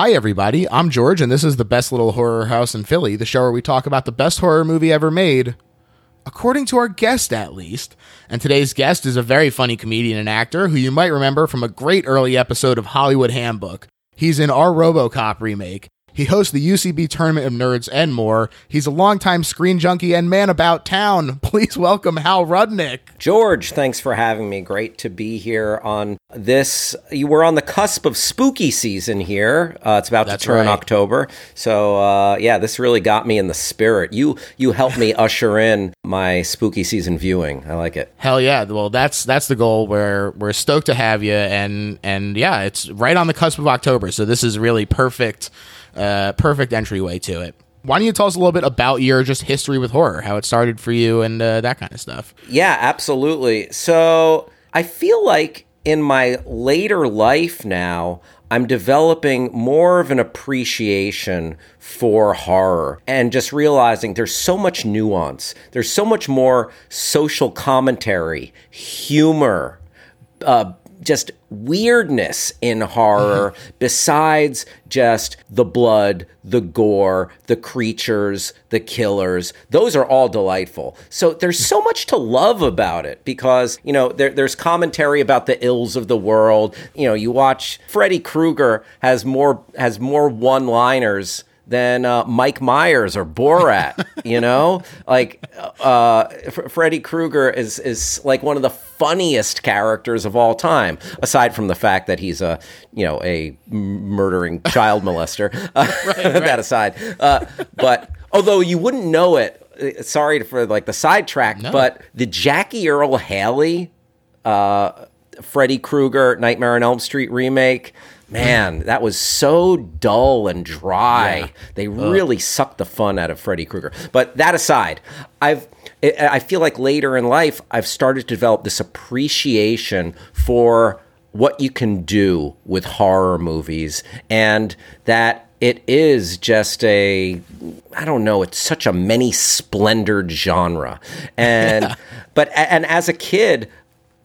Hi, everybody. I'm George, and this is the best little horror house in Philly, the show where we talk about the best horror movie ever made, according to our guest, at least. And today's guest is a very funny comedian and actor who you might remember from a great early episode of Hollywood Handbook. He's in our Robocop remake. He hosts the UCB Tournament of Nerds and more. He's a longtime screen junkie and man about town. Please welcome Hal Rudnick. George, thanks for having me. Great to be here on this. You were on the cusp of spooky season here. Uh, it's about That's to turn right. October, so uh, yeah, this really got me in the spirit. You you helped me usher in my spooky season viewing. I like it. Hell yeah! Well, that's that's the goal. We're we're stoked to have you, and and yeah, it's right on the cusp of October, so this is really perfect, uh, perfect entryway to it. Why don't you tell us a little bit about your just history with horror, how it started for you, and uh, that kind of stuff? Yeah, absolutely. So I feel like in my later life now, I'm developing more of an appreciation for horror and just realizing there's so much nuance. There's so much more social commentary, humor, uh, just weirdness in horror besides just the blood, the gore, the creatures, the killers. Those are all delightful. So there's so much to love about it because, you know, there, there's commentary about the ills of the world. You know, you watch Freddy Krueger has more has more one-liners than uh, Mike Myers or Borat. you know, like uh, F- Freddy Krueger is is like one of the funniest characters of all time, aside from the fact that he's a you know a murdering child molester. Uh, that aside, uh, but although you wouldn't know it. uh, Sorry for like the sidetrack, but the Jackie Earle Haley uh, Freddy Krueger Nightmare on Elm Street remake. Man, that was so dull and dry. They really sucked the fun out of Freddy Krueger. But that aside, I've I feel like later in life I've started to develop this appreciation for what you can do with horror movies and that it is just a I don't know, it's such a many splendored genre. And but and as a kid,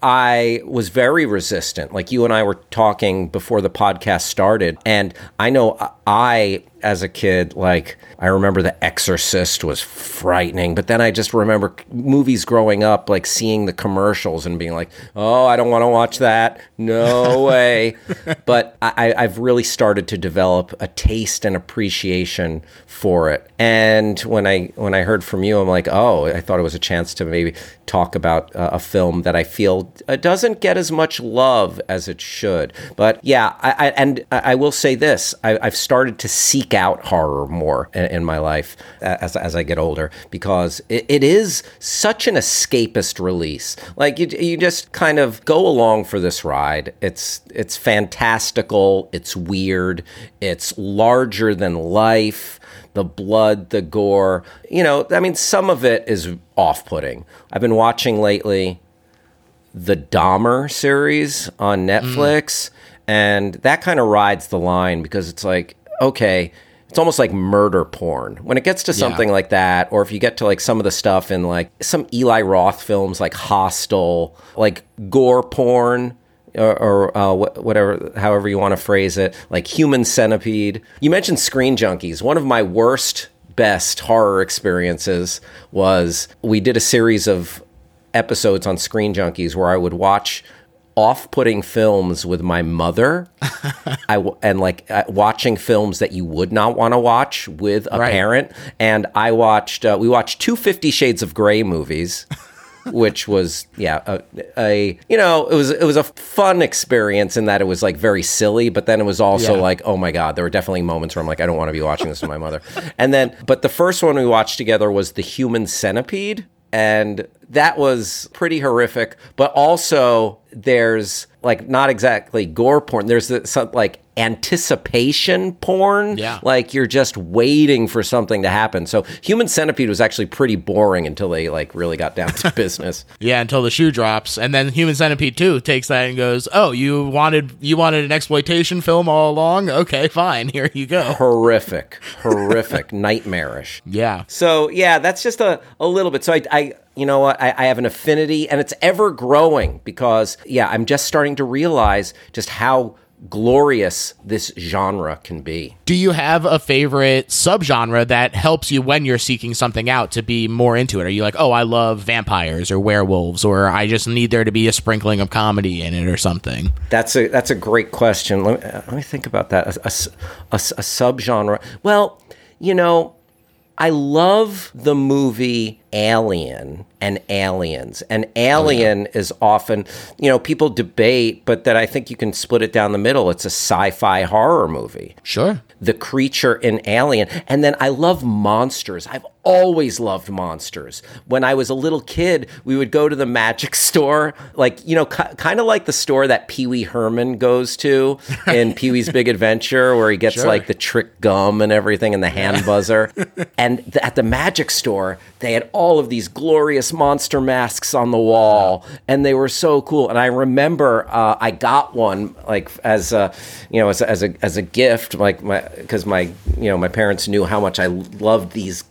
I was very resistant. Like you and I were talking before the podcast started, and I know I, as a kid, like I remember The Exorcist was frightening, but then I just remember movies growing up, like seeing the commercials and being like, "Oh, I don't want to watch that. No way." but I, I've really started to develop a taste and appreciation for it. And when I when I heard from you, I'm like, "Oh, I thought it was a chance to maybe talk about uh, a film that I feel uh, doesn't get as much love as it should." But yeah, I, I and I I will say this: I, I've started to seek out horror more in, in my life as as I get older because it, it is such an escapist release. Like you, you just kind of go along for this ride. It's it's fantastical. It's weird. It's larger than life the blood, the gore. You know, I mean, some of it is off putting. I've been watching lately the Dahmer series on mm. Netflix, and that kind of rides the line because it's like, okay, it's almost like murder porn. When it gets to something like that, or if you get to like some of the stuff in like some Eli Roth films like Hostel, like gore porn, or, or uh, wh- whatever, however you want to phrase it, like Human Centipede. You mentioned Screen Junkies. One of my worst, best horror experiences was we did a series of episodes on Screen Junkies where I would watch off-putting films with my mother I and like uh, watching films that you would not want to watch with a Right. parent and I watched uh, we watched two 50 shades of gray movies which was yeah a, a you know it was it was a fun experience in that it was like very silly but then it was also Yeah. like oh my god there were definitely moments where I'm like I don't want to be watching this with my mother and then but the first one we watched together was the human centipede and that was pretty horrific. But also there's like not exactly gore porn. There's the, some like anticipation porn Yeah. like you're just waiting for something to happen so human centipede was actually pretty boring until they like really got down to business Yeah, until the shoe drops, and then Human Centipede Two takes that and goes, "Oh, you wanted you wanted an exploitation film all along? Okay, fine, here you go." horrific horrific nightmarish Yeah, So yeah, that's just a, a little bit. So I, I you know what, I, I have an affinity and it's ever growing because yeah, I'm just starting to realize just how glorious this genre can be. Do you have a favorite subgenre that helps you when you're seeking something out to be more into it? Are you like, oh, I love vampires or werewolves, or I just need there to be a sprinkling of comedy in it or something? That's a that's a great question. Let me, uh, let me think about that. A, a, a, a subgenre. Well, you know, I love the movie Alien and Aliens. And Alien oh, yeah. is often, you know, people debate, but that I think you can split it down the middle. It's a sci fi horror movie. Sure the creature in Alien. And then I love monsters. I've always loved monsters. When I was a little kid, we would go to the magic store, like, you know, kind of like the store that Pee Wee Herman goes to in Pee Wee's Big Adventure, where he gets sure. like the trick gum and everything and the hand buzzer. and th- at the magic store, they had all of these glorious monster masks on the wall, and they were so cool. And I remember uh, I got one, like, as a, you know, as a, as a, as a gift, like, my, because my you know my parents knew how much I loved these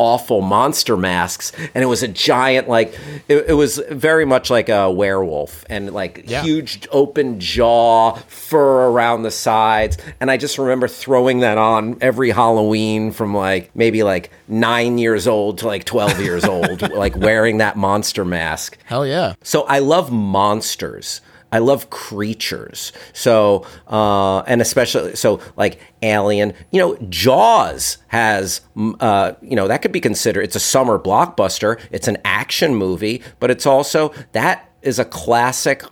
awful monster masks and it was a giant like it, it was very much like a werewolf and like yeah. huge open jaw fur around the sides. And i just remember throwing that on every halloween from like maybe like nine years old to like 12 years old like wearing that monster mask. Hell yeah. So i love monsters I love creatures. So, uh, and especially, so like Alien, you know, Jaws has, uh, you know, that could be considered, it's a summer blockbuster. It's an action movie, but it's also, that is a classic,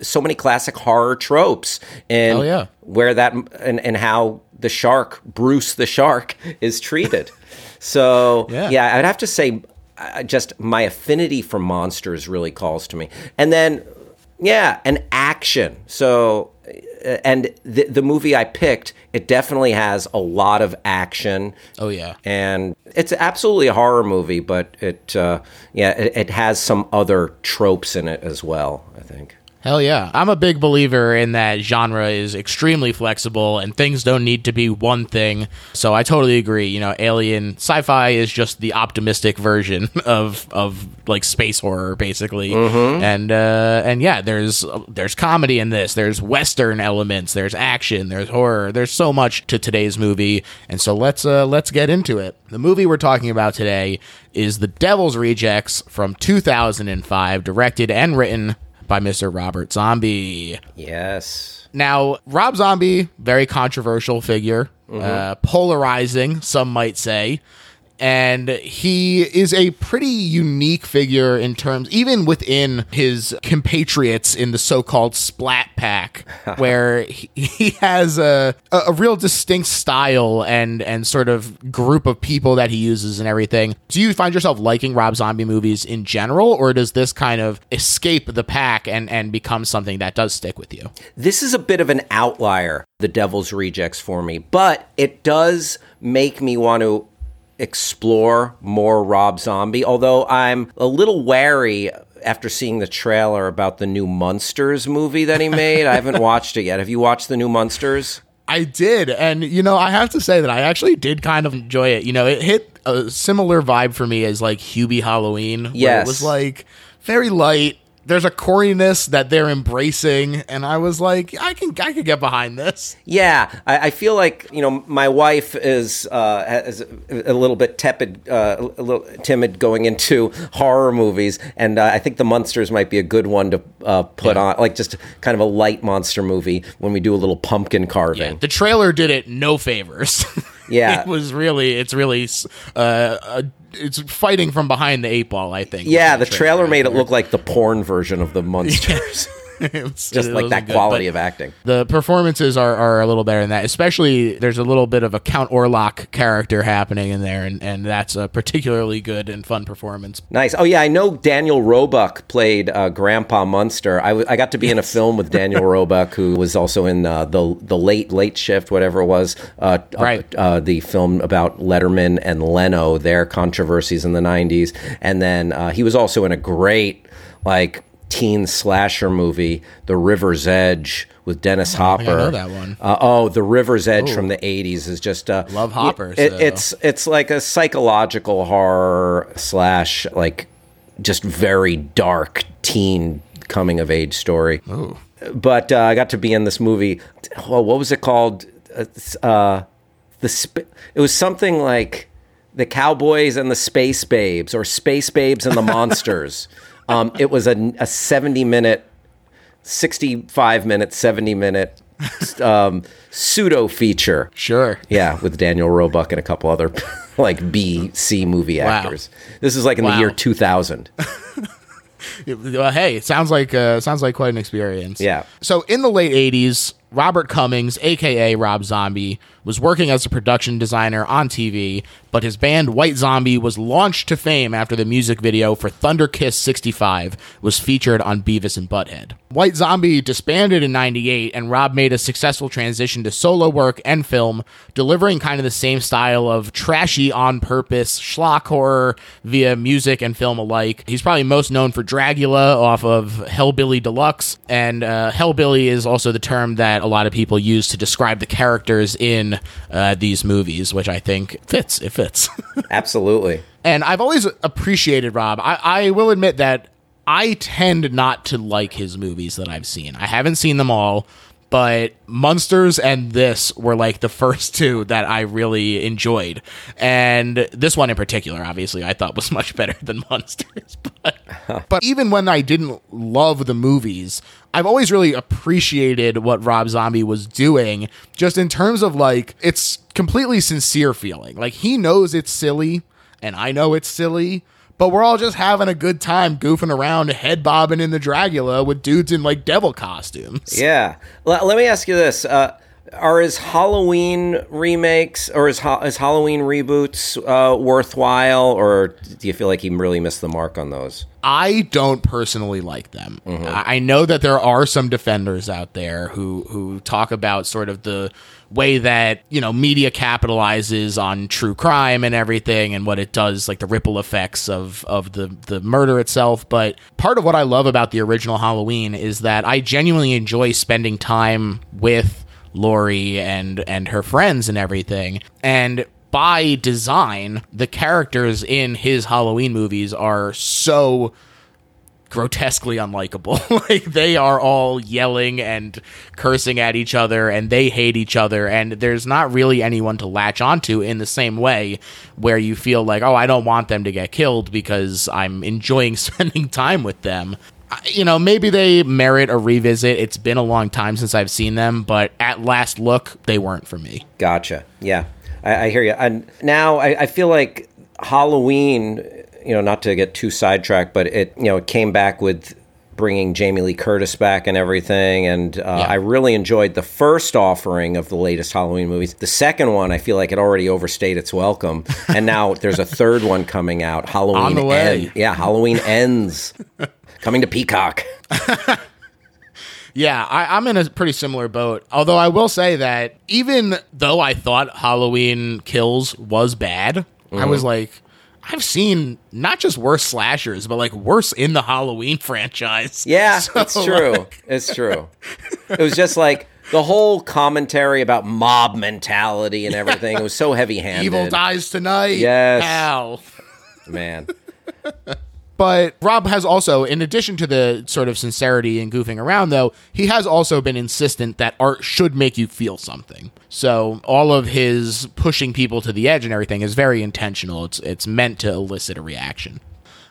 so many classic horror tropes. And oh, yeah. where that, and, and how the shark, Bruce the shark, is treated. so, yeah. yeah, I'd have to say, just my affinity for monsters really calls to me. And then yeah, an action. So, uh, and the the movie I picked, it definitely has a lot of action. Oh yeah, and it's absolutely a horror movie, but it, uh, yeah, it, it has some other tropes in it as well. I think. Hell yeah. I'm a big believer in that genre is extremely flexible and things don't need to be one thing. So I totally agree. You know, Alien sci-fi is just the optimistic version of of like space horror basically. Mm-hmm. And uh and yeah, there's there's comedy in this. There's western elements, there's action, there's horror. There's so much to today's movie. And so let's uh let's get into it. The movie we're talking about today is The Devil's Rejects from 2005, directed and written by Mr. Robert Zombie. Yes. Now, Rob Zombie, very controversial figure, mm-hmm. uh, polarizing, some might say and he is a pretty unique figure in terms even within his compatriots in the so-called splat pack where he, he has a, a real distinct style and and sort of group of people that he uses and everything. Do you find yourself liking rob zombie movies in general or does this kind of escape the pack and and become something that does stick with you? This is a bit of an outlier the devil's rejects for me but it does make me want to explore more Rob Zombie, although I'm a little wary after seeing the trailer about the new Munsters movie that he made. I haven't watched it yet. Have you watched the new Munsters? I did. And, you know, I have to say that I actually did kind of enjoy it. You know, it hit a similar vibe for me as like Hubie Halloween. Yes. It was like very light there's a corniness that they're embracing, and I was like, I can I could get behind this. Yeah, I, I feel like you know my wife is uh, is a little bit tepid, uh, a little timid going into horror movies, and uh, I think the Munsters might be a good one to uh, put yeah. on, like just kind of a light monster movie when we do a little pumpkin carving. Yeah, the trailer did it no favors. Yeah, it was really it's really uh, a it's fighting from behind the eight ball. I think. Yeah, the, trailer, trailer made it look like the porn version of the Munsters. Was, just like that quality of acting. The performances are, are a little better than that. Especially, there's a little bit of a Count Orlok character happening in there, and, and that's a particularly good and fun performance. Nice. Oh yeah, I know Daniel Roebuck played uh, Grandpa Munster. I, w- I got to be yes. in a film with Daniel Roebuck, who was also in uh, the the late late shift, whatever it was. Uh, right. Uh, the film about Letterman and Leno, their controversies in the '90s, and then uh, he was also in a great like teen slasher movie, The River's Edge, with Dennis oh, Hopper. I know that one. Uh, oh, The River's Edge Ooh. from the '80s is just uh, love Hopper. It, so. It's it's like a psychological horror slash like just very dark teen coming of age story. Ooh. but uh, I got to be in this movie. Well, what was it called? Uh, the sp- it was something like the Cowboys and the Space Babes, or Space Babes and the Monsters. Um, it was a, a seventy minute, sixty five minute, seventy minute um, pseudo feature. Sure. Yeah, with Daniel Roebuck and a couple other like B C movie Wow. actors. This is like in the year two thousand. Well, hey, it sounds like uh, sounds like quite an experience. Yeah. So in the late '80s, Robert Cummings, aka Rob Zombie, was working as a production designer on TV, but his band White Zombie was launched to fame after the music video for Thunder Kiss 65 was featured on Beavis and Butthead. White Zombie disbanded in 98 and Rob made a successful transition to solo work and film, delivering kind of the same style of trashy on purpose schlock horror via music and film alike. He's probably most known for Dragula off of Hellbilly Deluxe, and uh, Hellbilly is also the term that a lot of people use to describe the characters in uh, these movies, which I think fits. It fits. Absolutely. and I've always appreciated Rob. I, I will admit that I tend not to like his movies that I've seen. I haven't seen them all, but Monsters and this were like the first two that I really enjoyed. And this one in particular, obviously, I thought was much better than Monsters. But, but even when I didn't love the movies, I've always really appreciated what Rob Zombie was doing, just in terms of like, it's completely sincere feeling. Like, he knows it's silly, and I know it's silly. But we're all just having a good time goofing around, head bobbing in the Dragula with dudes in like devil costumes. Yeah. L- let me ask you this: uh, Are his Halloween remakes or his, ho- his Halloween reboots uh, worthwhile, or do you feel like he really missed the mark on those? I don't personally like them. I I know that there are some defenders out there who who talk about sort of the way that you know media capitalizes on true crime and everything and what it does like the ripple effects of of the the murder itself. But part of what I love about the original Halloween is that I genuinely enjoy spending time with Laurie and and her friends and everything. And by design the characters in his Halloween movies are so grotesquely unlikable. like they are all yelling and cursing at each other and they hate each other and there's not really anyone to latch onto in the same way where you feel like, "Oh, I don't want them to get killed because I'm enjoying spending time with them." You know, maybe they merit a revisit. It's been a long time since I've seen them, but at last look, they weren't for me. Gotcha. Yeah, I, I hear you. And now I, I feel like Halloween. You know, not to get too sidetracked, but it you know it came back with bringing Jamie Lee Curtis back and everything, and uh, I really enjoyed the first offering of the latest Halloween movies. The second one, I feel like it already overstayed its welcome, and now there's a third one coming out. Halloween On the way. End- yeah, Halloween ends. Coming to Peacock. Yeah, I, I'm in a pretty similar boat. Although I will say that even though I thought Halloween Kills was bad, I was like, I've seen not just worse slashers, but like worse in the Halloween franchise. Yeah, So, it's true. like, It's true. It was just like the whole commentary about mob mentality and everything. It was so heavy handed. Evil dies tonight. Yes. Ow. Man. But Rob has also, in addition to the sort of sincerity and goofing around, though, he has also been insistent that art should make you feel something. So all of his pushing people to the edge and everything is very intentional. It's it's meant to elicit a reaction.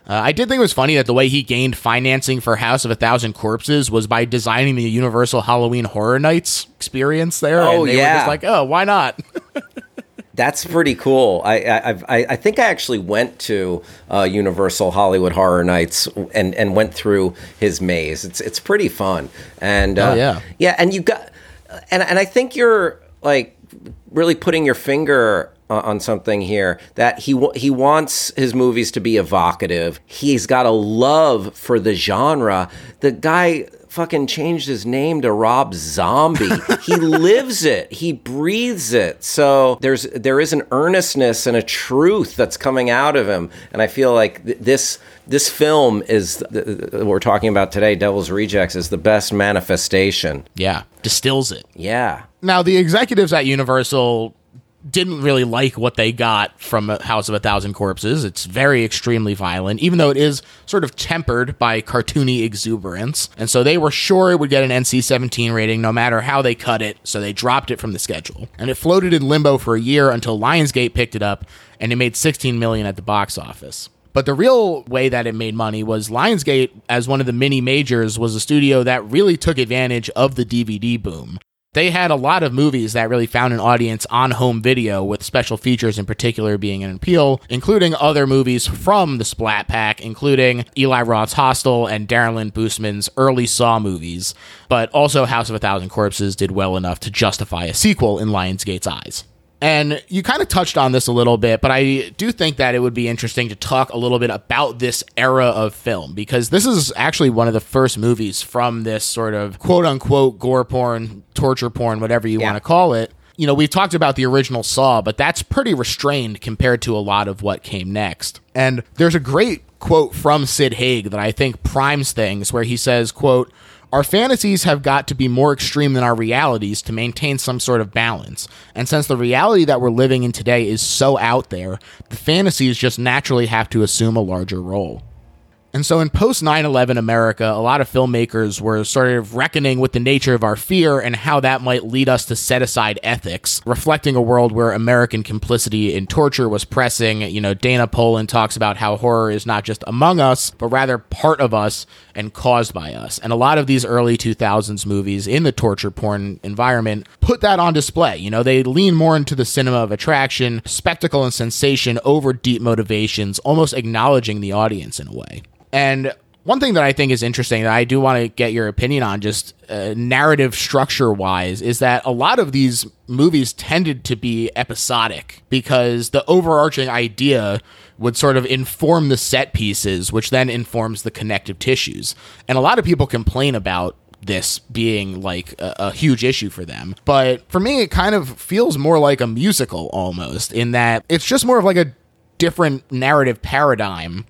Uh, I did think it was funny that the way he gained financing for House of a Thousand Corpses was by designing the Universal Halloween Horror Nights experience there. Oh, and they yeah. were just like, oh, why not? That's pretty cool. I I, I've- I I think I actually went to uh, Universal Hollywood Horror Nights and, and went through his maze. It's it's pretty fun. And uh, Oh, yeah. yeah, and you got and and I think you're like really putting your finger o- on something here that he he wants his movies to be evocative. He's got a love for the genre. The guy fucking changed his name to Rob Zombie. he lives it. He breathes it. So there's there is an earnestness and a truth that's coming out of him, and I feel like th- this this film is th- th- what we're talking about today. Devil's Rejects is the best manifestation. yeah, distills it. Yeah. Now, the executives at Universal didn't really like what they got from House of a Thousand Corpses. It's very extremely violent, even though it is sort of tempered by cartoony exuberance. And so they were sure it would get an NC 17 rating no matter how they cut it, so they dropped it from the schedule. And it floated in limbo for a year until Lionsgate picked it up and it made 16 million at the box office. But the real way that it made money was Lionsgate, as one of the mini majors, was a studio that really took advantage of the DVD boom. They had a lot of movies that really found an audience on home video, with special features in particular being an appeal, including other movies from the Splat Pack, including Eli Roth's Hostel and Darren Lynn Bousman's early Saw movies. But also, House of a Thousand Corpses did well enough to justify a sequel in Lionsgate's eyes. And you kind of touched on this a little bit, but I do think that it would be interesting to talk a little bit about this era of film because this is actually one of the first movies from this sort of quote unquote gore porn, torture porn, whatever you yeah. want to call it. You know, we've talked about the original Saw, but that's pretty restrained compared to a lot of what came next. And there's a great quote from Sid Haig that I think primes things where he says, quote, our fantasies have got to be more extreme than our realities to maintain some sort of balance. And since the reality that we're living in today is so out there, the fantasies just naturally have to assume a larger role. And so in post 9 11 America, a lot of filmmakers were sort of reckoning with the nature of our fear and how that might lead us to set aside ethics, reflecting a world where American complicity in torture was pressing. You know, Dana Polan talks about how horror is not just among us, but rather part of us and caused by us. And a lot of these early 2000s movies in the torture porn environment put that on display. You know, they lean more into the cinema of attraction, spectacle, and sensation over deep motivations, almost acknowledging the audience in a way. And one thing that I think is interesting that I do want to get your opinion on, just uh, narrative structure wise, is that a lot of these movies tended to be episodic because the overarching idea would sort of inform the set pieces, which then informs the connective tissues. And a lot of people complain about this being like a, a, huge issue for them. But for me, it kind of feels more like a musical almost, in that it's just more of like a different narrative paradigm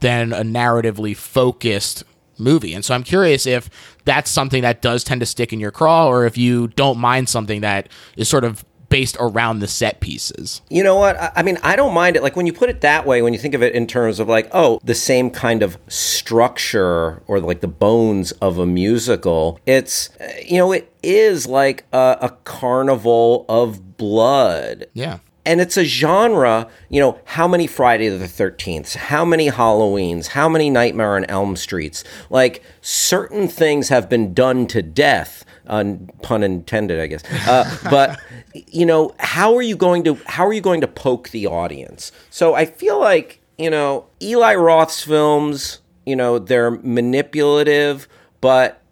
than a narratively focused movie. And so I'm curious if that's something that does tend to stick in your craw or if you don't mind something that is sort of based around the set pieces. You know what? I mean, I don't mind it. Like when you put it that way, when you think of it in terms of like, oh, the same kind of structure or like the bones of a musical, it's, you know, it is like a, a carnival of blood. Yeah and it's a genre, you know, how many Friday the 13th, how many Halloweens, how many Nightmare on Elm Streets. Like certain things have been done to death, uh, pun intended, I guess. Uh, but you know, how are you going to how are you going to poke the audience? So I feel like, you know, Eli Roth's films, you know, they're manipulative, but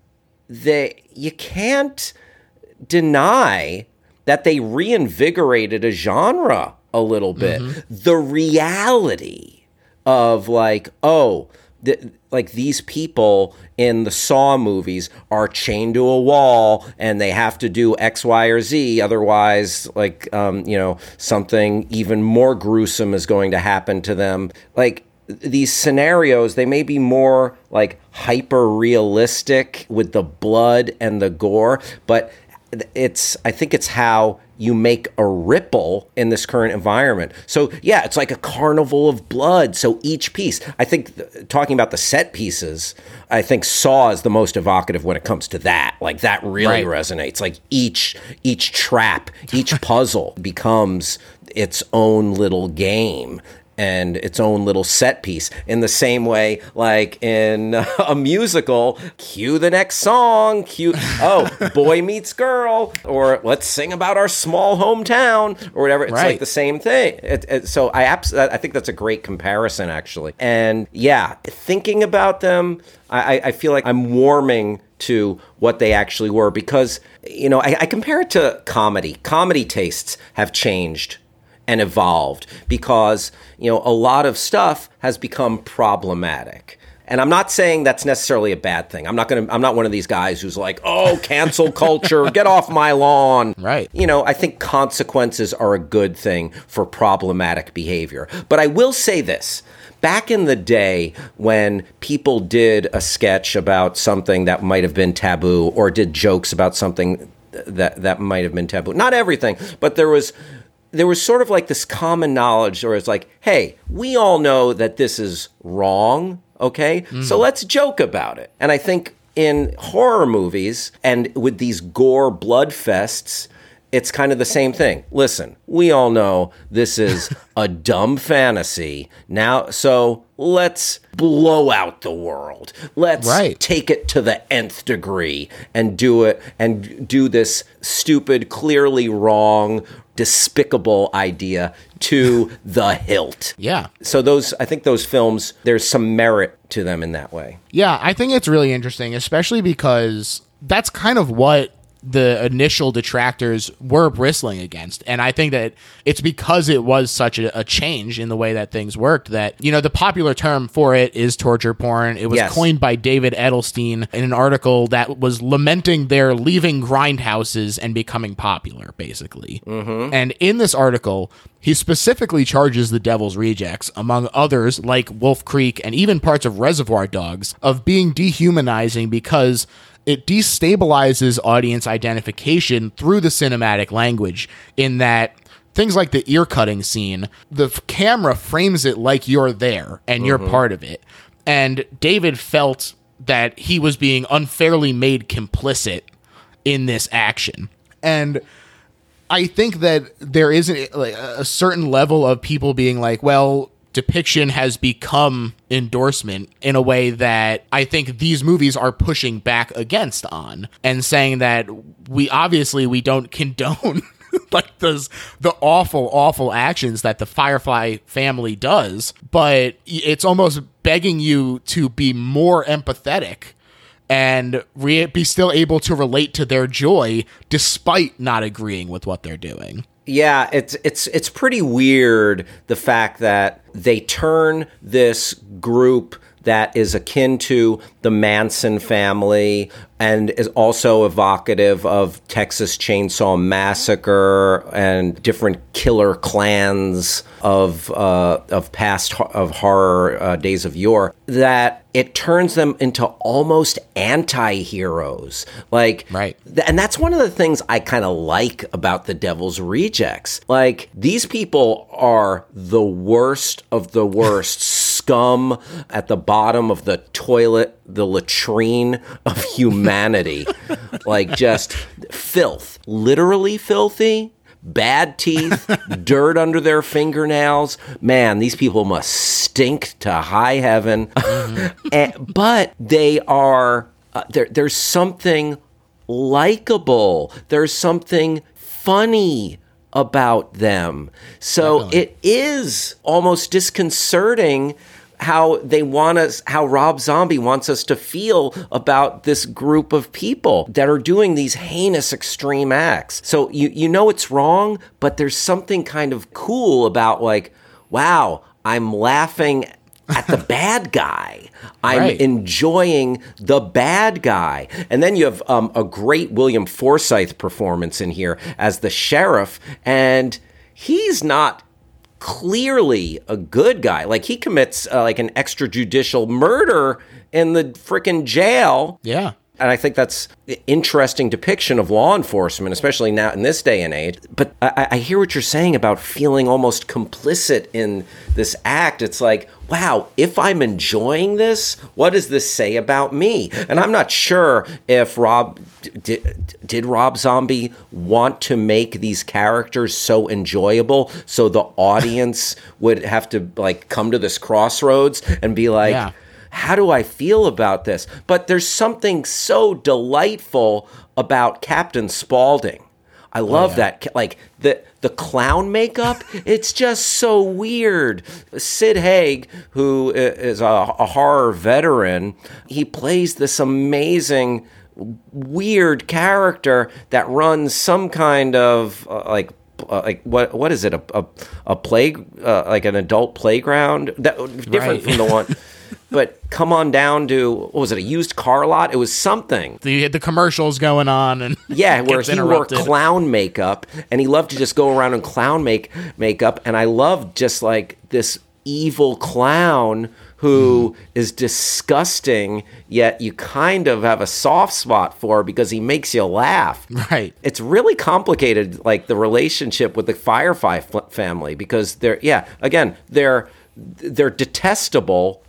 they you can't deny that they reinvigorated a genre a little bit. Mm-hmm. The reality of like, oh, like these people in the Saw movies are chained to a wall and they have to do X, Y, or Z. Otherwise, like, um, you know, something even more gruesome is going to happen to them. Like, these scenarios they may be more like hyper realistic with the blood and the gore but it's I think it's how you make a ripple in this current environment. So yeah, it's like a carnival of blood. So each piece, I think, th- talking about the set pieces, I think Saw is the most evocative when it comes to that. Like that really right. resonates. Like each each trap, each puzzle becomes its own little game and its own little set piece in the same way like in a musical cue the next song cue oh boy meets girl or let's sing about our small hometown or whatever. It's right. like the same thing. It, it, so i abs- i think that's a great comparison actually. And yeah thinking about them i, I feel like i'm warming to what they actually were because you know I, I compare it to comedy. Comedy tastes have changed and evolved because you know a lot of stuff has become problematic. And i'm not saying that's necessarily a bad thing. I'm not going to i'm not one of these guys who's like oh cancel culture get off my lawn. Right. You know i think consequences are a good thing for problematic behavior. But i will say this. Back in the day when people did a sketch about something that might have been taboo or did jokes about something that that might have been taboo. Not everything but there was there was sort of like this common knowledge, or it's like, hey, we all know that this is wrong, okay? So mm-hmm. let's joke about it. And I think in horror movies and with these gore blood fests, it's kind of the same thing. Listen, we all know this is a dumb fantasy. Now, so let's blow out the world. Let's Right. take it to the nth degree and do it and do this stupid, clearly wrong, despicable idea to the hilt. Yeah. So those I think those films there's some merit to them in that way. Yeah, I think it's really interesting, especially because that's kind of what the initial detractors were bristling against. And I think that it's because it was such a, a change in the way that things worked that, you know, the popular term for it is torture porn. It was Yes. coined by David Edelstein in an article that was lamenting their leaving grindhouses and becoming popular, basically. Mm-hmm. And in this article, he specifically charges the Devil's Rejects, among others like Wolf Creek and even parts of Reservoir Dogs, of being dehumanizing because it destabilizes audience identification through the cinematic language, in that things like the ear cutting scene, the f- camera frames it like you're there and you're mm-hmm. part of it. And David felt that he was being unfairly made complicit in this action. And I think that there isn't like a certain level of people being like, well, depiction has become endorsement in a way that I think these movies are pushing back against on and saying that we obviously we don't condone like those the awful awful actions that the Firefly family does, but it's almost begging you to be more empathetic and re- be still able to relate to their joy despite not agreeing with what they're doing. Yeah, it's it's it's pretty weird the fact that they turn this group that is akin to the Manson family and is also evocative of Texas Chainsaw Massacre and different killer clans of uh, of past ho- of horror uh, days of yore. That it turns them into almost anti-heroes, like Right. Th- and that's one of the things I kind of like about the Devil's Rejects. Like these people are the worst of the worst scum at the bottom of the toilet, the latrine of humanity. like just filth, literally filthy. Bad teeth, dirt under their fingernails. Man, these people must stink to high heaven. And- but they are, uh, there, there's something likable. There's something funny about them. So it is almost disconcerting how they want us how Rob Zombie wants us to feel about this group of people that are doing these heinous extreme acts. So you you know it's wrong, but there's something kind of cool about like wow, I'm laughing at the bad guy. I'm Right. enjoying the bad guy. And then you have um, a great William Forsythe performance in here as the sheriff, and he's not clearly a good guy. Like he commits uh, like an extrajudicial murder in the freaking jail. Yeah. And I think that's an interesting depiction of law enforcement, especially now in this day and age. But I, I hear what you're saying about feeling almost complicit in this act. It's like, wow, if I'm enjoying this, what does this say about me? And I'm not sure if Rob did, did Rob Zombie want to make these characters so enjoyable so the audience would have to like come to this crossroads and be like, Yeah. how do I feel about this? But there's something so delightful about Captain Spaulding. I love that. Like the the clown makeup, it's just so weird. Sid Haig, who is a, a horror veteran, he plays this amazing weird character that runs some kind of uh, like uh, like what what is it a a, a play uh, like an adult playground that different Right. from the one but come on down to what was it a used car lot it was something The, you had the commercials going on and yeah where he wore clown makeup and he loved to just go around in clown make makeup and I loved just like this evil clown who hmm. is disgusting, yet you kind of have a soft spot for because he makes you laugh. Right. It's really complicated, like the relationship with the Firefly f- family, because they're yeah, again, they're they're detestable,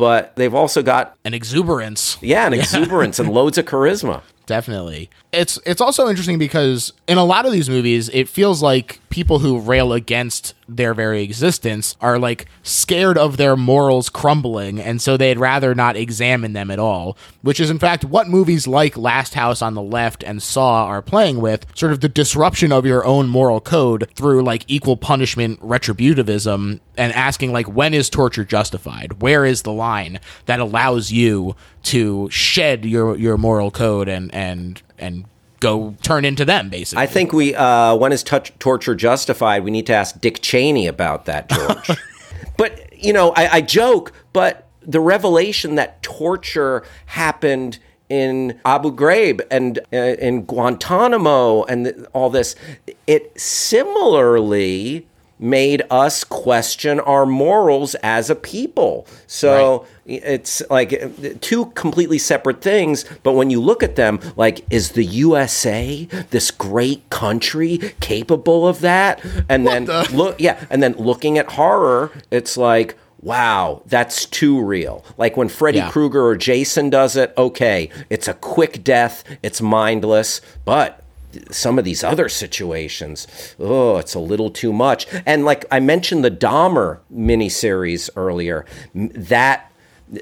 but they've also got An exuberance. yeah, an exuberance and loads of charisma. Definitely. It's it's also interesting because in a lot of these movies, it feels like people who rail against their very existence are like scared of their morals crumbling, and so they'd rather not examine them at all. Which is in fact what movies like Last House on the Left and Saw are playing with, sort of the disruption of your own moral code through like equal punishment retributivism and asking like when is torture justified? Where is the line that allows you to shed your your moral code and and and go turn into them basically. I think we, uh, when is touch- torture justified? We need to ask Dick Cheney about that, George. but, you know, I, I joke, but the revelation that torture happened in Abu Ghraib and uh, in Guantanamo and th- all this, it similarly made us question our morals as a people. So it's like two completely separate things, but when you look at them, like, is the USA, this great country, capable of that? And then look, yeah, and then looking at horror, it's like, wow, that's too real. Like when Freddy Yeah. Krueger or Jason does it, okay, it's a quick death, it's mindless, but some of these other situations, oh, it's a little too much. And like I mentioned the Dahmer miniseries earlier, that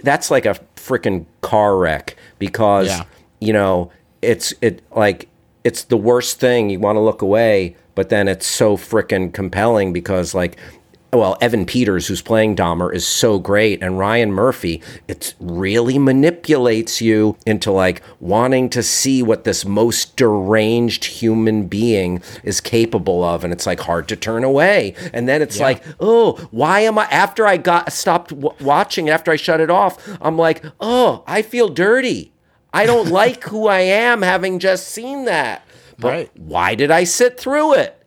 that's like a freaking car wreck because Yeah. you know, it's it like it's the worst thing. You want to look away, but then it's so freaking compelling because like well, Evan Peters, who's playing Dahmer, is so great, and Ryan Murphy, it really manipulates you into like wanting to see what this most deranged human being is capable of, and it's like hard to turn away. And then it's like, oh, why am I? After I got stopped w- watching, after I shut it off, I'm like, oh, I feel dirty. I don't like who I am having just seen that. But Right. why did I sit through it?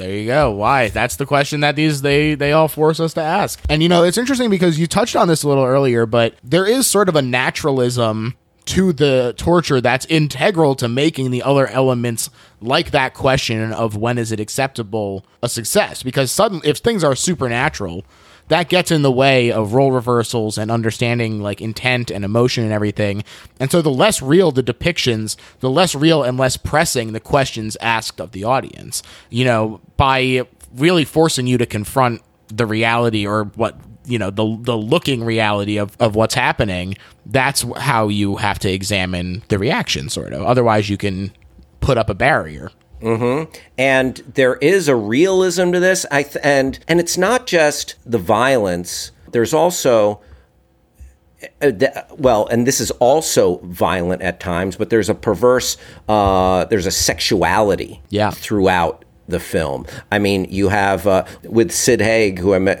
There you go. Why? That's the question that these they they all force us to ask. And you know, it's interesting because you touched on this a little earlier, but there is sort of a naturalism to the torture that's integral to making the other elements like that question of when is it acceptable a success because suddenly if things are supernatural that gets in the way of role reversals and understanding like intent and emotion and everything. And so the less real the depictions, the less real and less pressing the questions asked of the audience. You know, by really forcing you to confront the reality or what you know the the looking reality of, of what's happening that's how you have to examine the reaction sort of otherwise you can put up a barrier and there is a realism to this i th- and and it's not just the violence there's also uh, well and this is also violent at times but there's a perverse uh, there's a sexuality Yeah. throughout the film. I mean, you have uh, with Sid Haig, who I me-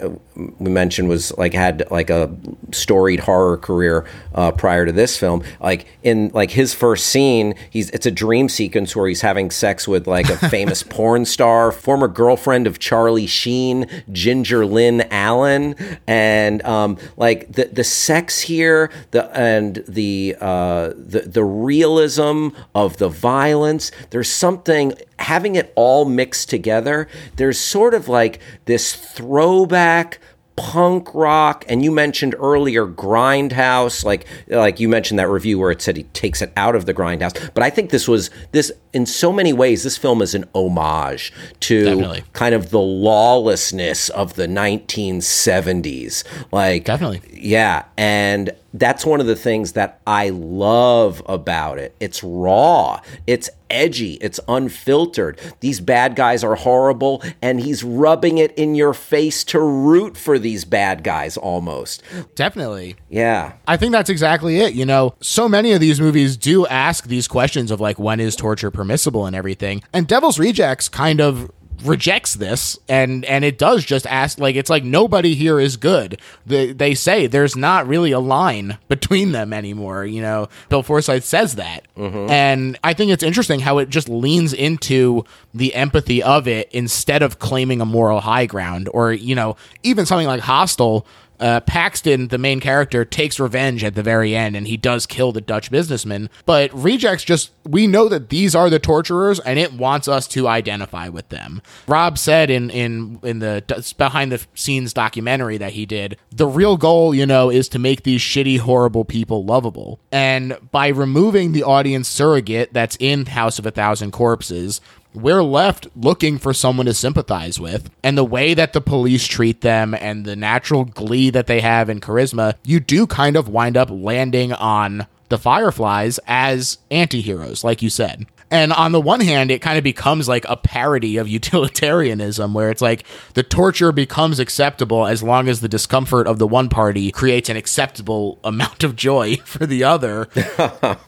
we mentioned was like had like a storied horror career uh, prior to this film. Like in like his first scene, he's it's a dream sequence where he's having sex with like a famous porn star, former girlfriend of Charlie Sheen, Ginger Lynn Allen, and um, like the the sex here, the and the uh, the the realism of the violence. There's something having it all mixed together. There's sort of like this throwback punk rock and you mentioned earlier grindhouse like like you mentioned that review where it said he takes it out of the grindhouse but i think this was this in so many ways this film is an homage to Definitely. kind of the lawlessness of the 1970s like Definitely. yeah, and that's one of the things that I love about it. It's raw, it's edgy, it's unfiltered. These bad guys are horrible, and he's rubbing it in your face to root for these bad guys almost. definitely Yeah. I think that's exactly it. You know, so many of these movies do ask these questions of like when is torture permissible and everything. And Devil's Rejects kind of rejects this and and it does just ask like it's like nobody here is good. The, they say there's not really a line between them anymore, you know. Bill Forsythe says that. Mm-hmm. And I think it's interesting how it just leans into the empathy of it instead of claiming a moral high ground or you know, even something like Hostel Uh, Paxton, the main character, takes revenge at the very end and he does kill the Dutch businessman. But Rejects just, we know that these are the torturers and it wants us to identify with them. Rob said in, in, in the behind the scenes documentary that he did, the real goal, you know, is to make these shitty, horrible people lovable. And by removing the audience surrogate that's in House of a Thousand Corpses, we're left looking for someone to sympathize with. And the way that the police treat them and the natural glee that they have in charisma, you do kind of wind up landing on the Fireflies as anti heroes, like you said. And on the one hand, it kind of becomes like a parody of utilitarianism, where it's like the torture becomes acceptable as long as the discomfort of the one party creates an acceptable amount of joy for the other.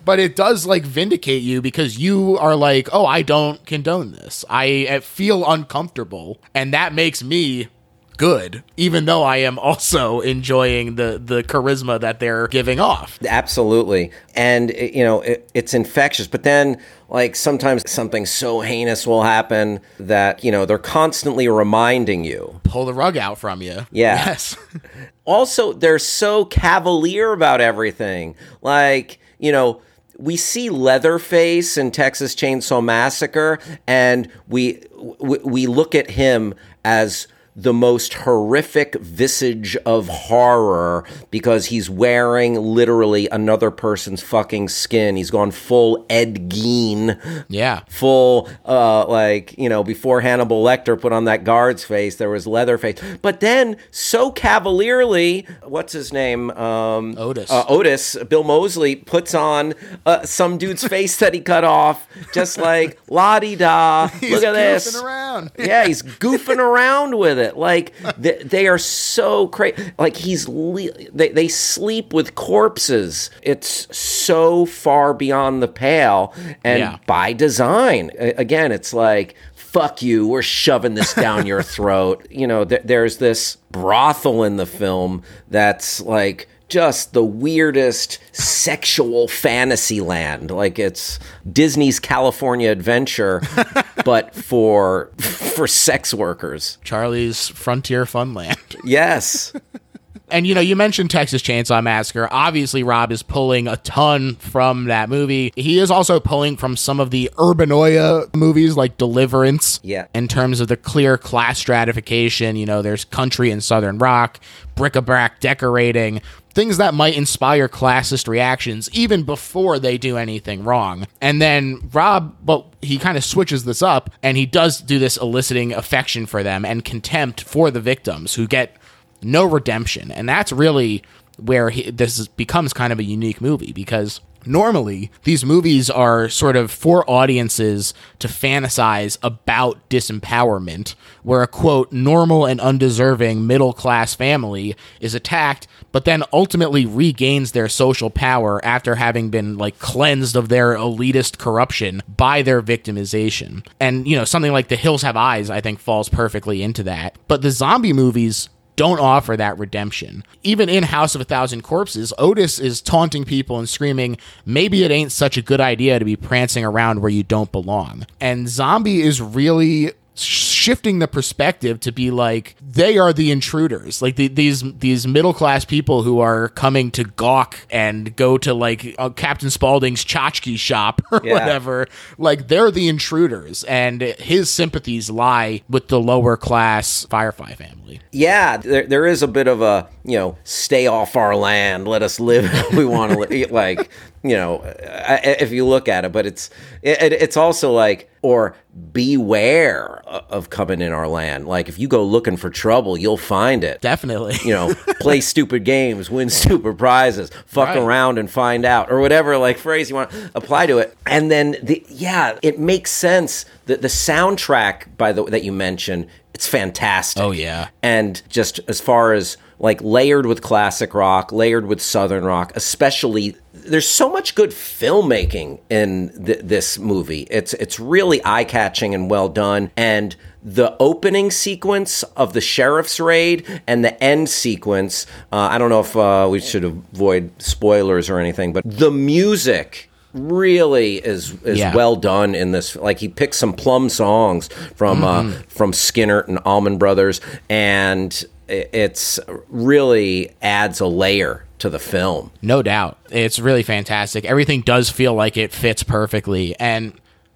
but it does like vindicate you because you are like, oh, I don't condone this. I feel uncomfortable. And that makes me good, even though I am also enjoying the the charisma that they're giving off. Absolutely, and you know it, it's infectious. But then, like sometimes something so heinous will happen that you know they're constantly reminding you, pull the rug out from you. Yeah. Yes. also, they're so cavalier about everything. Like you know we see Leatherface in Texas Chainsaw Massacre, and we we, we look at him as the most horrific visage of horror because he's wearing literally another person's fucking skin. He's gone full Ed Gein. Yeah. Full, uh, like, you know, before Hannibal Lecter put on that guard's face, there was Leatherface. But then, so cavalierly, what's his name? Um, Otis. Uh, Otis, Bill Moseley, puts on uh, some dude's face that he cut off, just like, la di da. Look at this. Around. yeah, he's goofing around with it it. Like they, they are so crazy. Like he's le- they they sleep with corpses. It's so far beyond the pale, and Yeah. by design. Again, it's like fuck you. We're shoving this down your throat. You know, th- there's this brothel in the film that's like just the weirdest sexual fantasy land. Like it's Disney's California Adventure, but for for sex workers. Charlie's Frontier Funland. Yes. And you know, you mentioned Texas Chainsaw Massacre. Obviously, Rob is pulling a ton from that movie. He is also pulling from some of the Urbanoia movies like Deliverance. Yeah. In terms of the clear class stratification, you know, there's country and southern rock, bric-a-brac decorating, things that might inspire classist reactions even before they do anything wrong. And then Rob, but he kind of switches this up and he does do this eliciting affection for them and contempt for the victims who get no redemption. And that's really where he, this is, becomes kind of a unique movie because normally these movies are sort of for audiences to fantasize about disempowerment, where a quote, normal and undeserving middle class family is attacked, but then ultimately regains their social power after having been like cleansed of their elitist corruption by their victimization. And, you know, something like The Hills Have Eyes, I think, falls perfectly into that. But the zombie movies don't offer that redemption. Even in House of a Thousand Corpses, Otis is taunting people and screaming, maybe it ain't such a good idea to be prancing around where you don't belong. And Zombie is really shifting the perspective to be like they are the intruders like the, these these middle class people who are coming to gawk and go to like uh, captain spaulding's tchotchke shop or Yeah. whatever like they're the intruders and his sympathies lie with the lower class firefly family Yeah, there, there is a bit of a, you know, stay off our land, let us live how we want to live. Like, you know, I- if you look at it, but it's it, it's also like, or beware of coming in our land. Like, if you go looking for trouble, you'll find it. definitely you know, play stupid games, win stupid prizes, fuck Right. around and find out, or whatever like phrase you want to apply to it. And then the yeah, it makes sense. that the soundtrack by the that you mentioned, it's fantastic. Oh, yeah. And just as far as like layered with classic rock, layered with southern rock, especially there's so much good filmmaking in th- this movie. It's it's really eye-catching and well done and the opening sequence of the sheriff's raid and the end sequence, uh, I don't know if uh, we should avoid spoilers or anything, but the music really is is Yeah. well done in this. Like he picked some plum songs from uh, from Skynyrd and Allman Brothers, and it's really adds a layer to the film. No doubt. It's really fantastic. Everything does feel like it fits perfectly. And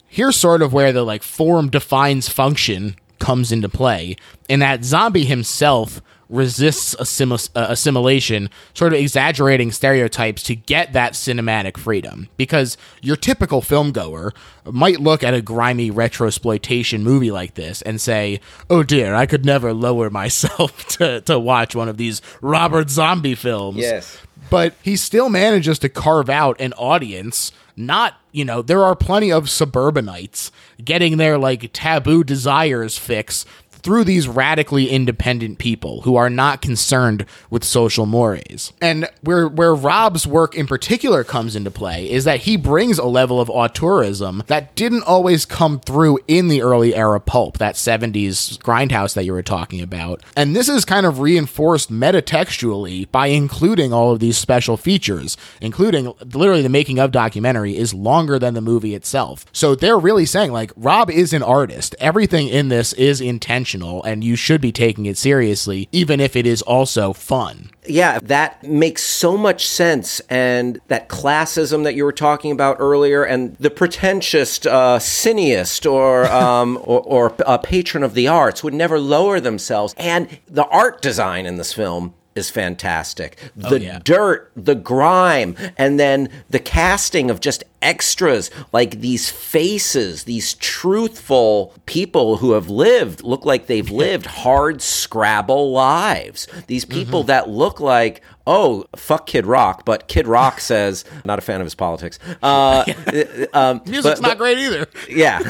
here's sort of where the like form defines function comes into play in that zombie himself resists assimil- uh, assimilation, sort of exaggerating stereotypes to get that cinematic freedom. Because your typical film goer might look at a grimy retrosploitation movie like this and say, "Oh dear, I could never lower myself to to watch one of these Robert Zombie films." Yes. But he still manages to carve out an audience not you know there are plenty of suburbanites getting their like taboo desires fix through these radically independent people who are not concerned with social mores. And where where Rob's work in particular comes into play is that he brings a level of auteurism that didn't always come through in the early era pulp, that 70s grindhouse that you were talking about. And this is kind of reinforced metatextually by including all of these special features, including literally the making of documentary is longer than the movie itself. So they're really saying like Rob is an artist. Everything in this is intentional and you should be taking it seriously, even if it is also fun. Yeah, that makes so much sense. And that classism that you were talking about earlier, and the pretentious uh, cineast or, um, or, or a patron of the arts would never lower themselves. And the art design in this film is fantastic. The Oh, yeah. dirt, the grime, and then the casting of just extras like these faces, these truthful people who have lived, look like they've lived hard Scrabble lives. These people Mm-hmm. that look like, oh, fuck Kid Rock, but Kid Rock says, not a fan of his politics. Uh, um, Music's but- not great either. yeah,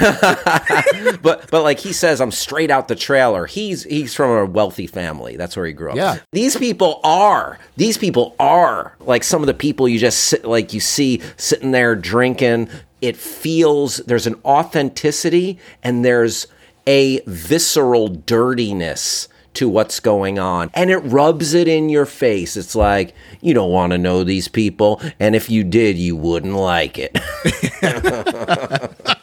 but but like he says, I'm straight out the trailer. He's he's from a wealthy family. That's where he grew up. Yeah. these people are these people are like some of the people you just sit, like you see sitting there drinking. It feels there's an authenticity and there's a visceral dirtiness to what's going on and it rubs it in your face it's like you don't want to know these people and if you did you wouldn't like it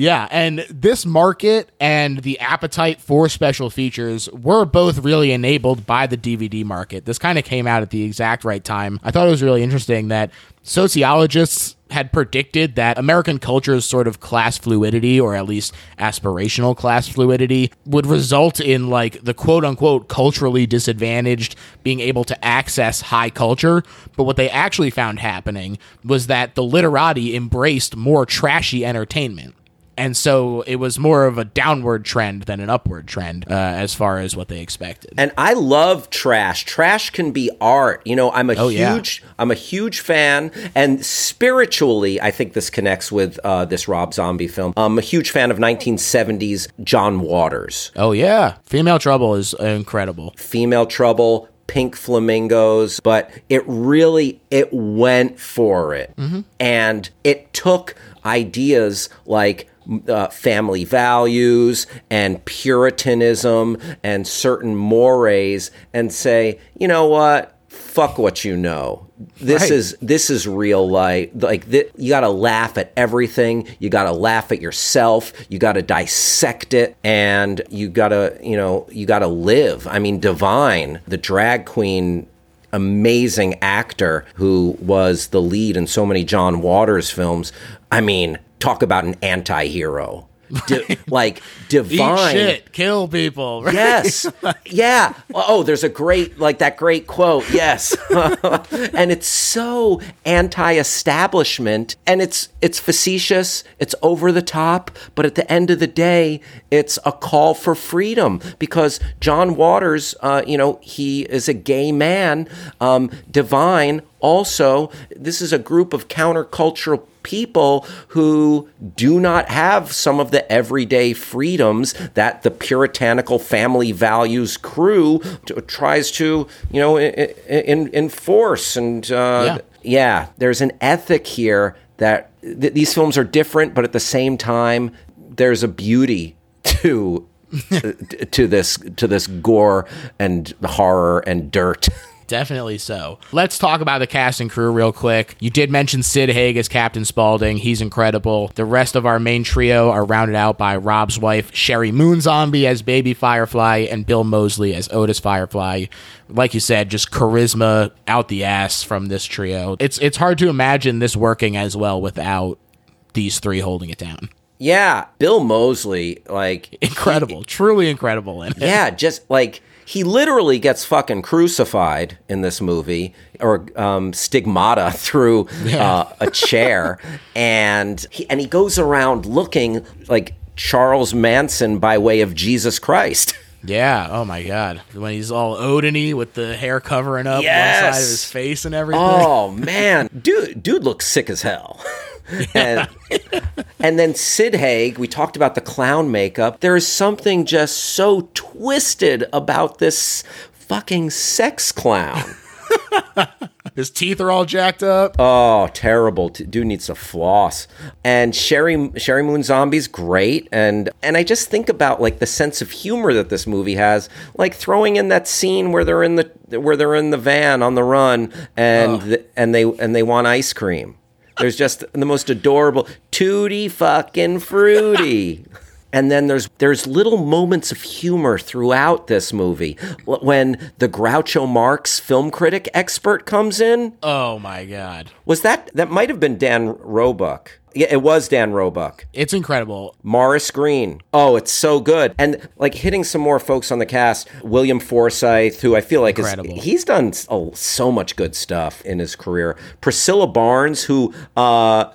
Yeah, and this market and the appetite for special features were both really enabled by the DVD market. This kind of came out at the exact right time. I thought it was really interesting that sociologists had predicted that American culture's sort of class fluidity, or at least aspirational class fluidity, would result in like the quote unquote culturally disadvantaged being able to access high culture. But what they actually found happening was that the literati embraced more trashy entertainment. And so it was more of a downward trend than an upward trend uh, as far as what they expected. And I love trash. Trash can be art. You know, I'm a Oh, yeah. huge I'm a huge fan and spiritually I think this connects with uh, this Rob Zombie film. I'm a huge fan of 1970s John Waters. oh yeah, Female Trouble is incredible. Female Trouble, Pink Flamingos, but it really it went for it. And it took ideas like uh, family values and puritanism and certain mores and say, you know what? Fuck what you know. This Right. is this is real life. Like th- you got to laugh at everything. You got to laugh at yourself. You got to dissect it, and you got to you know you got to live. I mean, Divine, the drag queen amazing actor who was the lead in so many John Waters films. I mean, talk about an anti-hero. Di- like divine shit, kill people. right? Yes. yeah. Oh, there's a great, like that great quote. Yes. and it's so anti-establishment and it's, it's facetious. It's over the top. But at the end of the day, it's a call for freedom because John Waters, uh, you know, he is a gay man. Um, Divine also, this is a group of countercultural people who do not have some of the everyday freedoms that the puritanical family values crew t- tries to, you know, I- I- in, enforce. And uh, Yeah. yeah, there's an ethic here that th- these films are different, but at the same time, there's a beauty to to this to this gore and horror and dirt. definitely so. Let's talk about the cast and crew real quick. You did mention Sid Haig as Captain Spaulding. He's incredible. The rest of our main trio are rounded out by Rob's wife, Sheri Moon Zombie as Baby Firefly, and Bill Moseley as Otis Firefly. Like you said, just charisma out the ass from this trio. It's it's hard to imagine this working as well without these three holding it down. Yeah, Bill Moseley, like Incredible, truly incredible. In. Yeah, just like he literally gets fucking crucified in this movie or um, stigmata through uh, a chair, and he, and he goes around looking like Charles Manson by way of Jesus Christ. Yeah. Oh my God. When he's all Odin-y with the hair covering up one side of his face and everything. Oh man, dude, dude looks sick as hell. and, and then Sid Haig, we talked about the clown makeup. There is something just so twisted about this fucking sex clown. His teeth are all jacked up. Oh, terrible! Dude needs to floss. And Sheri Sheri Moon Zombie's great, and and I just think about like the sense of humor that this movie has, like throwing in that scene where they're in the where they're in the van on the run, and th- and they and they want ice cream. There's just the most adorable tutti fucking fruity. And then there's there's little moments of humor throughout this movie. When the Groucho Marx film critic expert comes in, Oh my God. was that that might have been Dan Roebuck? Yeah, it was Dan Roebuck. It's incredible. Morris Green. Oh, it's so good. And like hitting some more folks on the cast, William Forsythe, who I feel like Incredible. is he's done oh, so much good stuff in his career. Priscilla Barnes, who uh,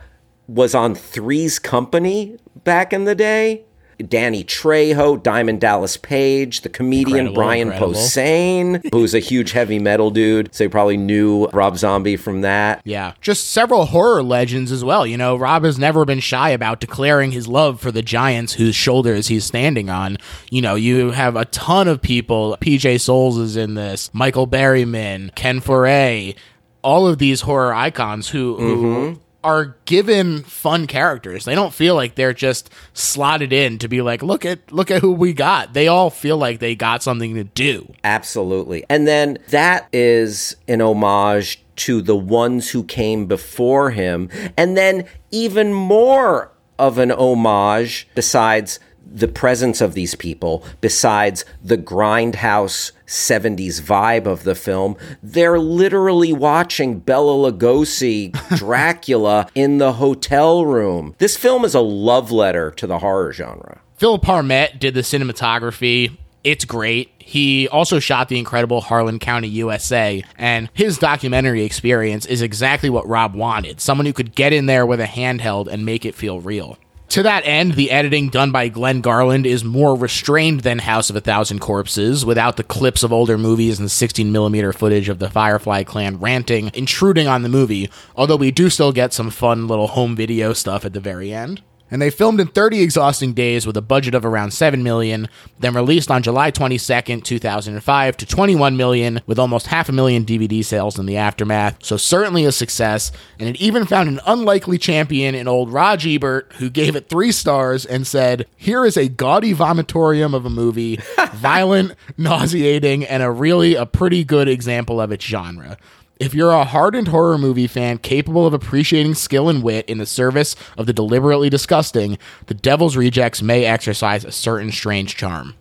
was on Three's Company back in the day. Danny Trejo, Diamond Dallas Page, the comedian Incredible, Brian incredible. Posehn, who's a huge heavy metal dude. So you probably knew Rob Zombie from that. Yeah. Just several horror legends as well. You know, Rob has never been shy about declaring his love for the giants whose shoulders he's standing on. You know, you have a ton of people. PJ Soles is in this, Michael Berryman, Ken Foree, all of these horror icons who, who mm-hmm. Are given fun characters. They don't feel like they're just slotted in to be like, look at look at who we got. They all feel like they got something to do. Absolutely. And then that is an homage to the ones who came before him. And then even more of an homage, besides the presence of these people, besides the grindhouse 70s vibe of the film, they're literally watching Bela Lugosi Dracula in the hotel room. This film is a love letter to the horror genre. Philip Parmet did the cinematography. It's great. He also shot the incredible Harlan County, USA, and his documentary experience is exactly what Rob wanted someone who could get in there with a handheld and make it feel real. To that end, the editing done by Glenn Garland is more restrained than House of a Thousand Corpses, without the clips of older movies and 16mm footage of the Firefly clan ranting, intruding on the movie, although we do still get some fun little home video stuff at the very end. And they filmed in 30 exhausting days with a budget of around 7 million, then released on July 22nd, 2005 to 21 million with almost half a million DVD sales in the aftermath. So certainly a success, and it even found an unlikely champion in old Rog Ebert who gave it 3 stars and said, "Here is a gaudy vomitorium of a movie, violent, nauseating, and a really a pretty good example of its genre." If you're a hardened horror movie fan capable of appreciating skill and wit in the service of the deliberately disgusting, The Devil's Rejects may exercise a certain strange charm.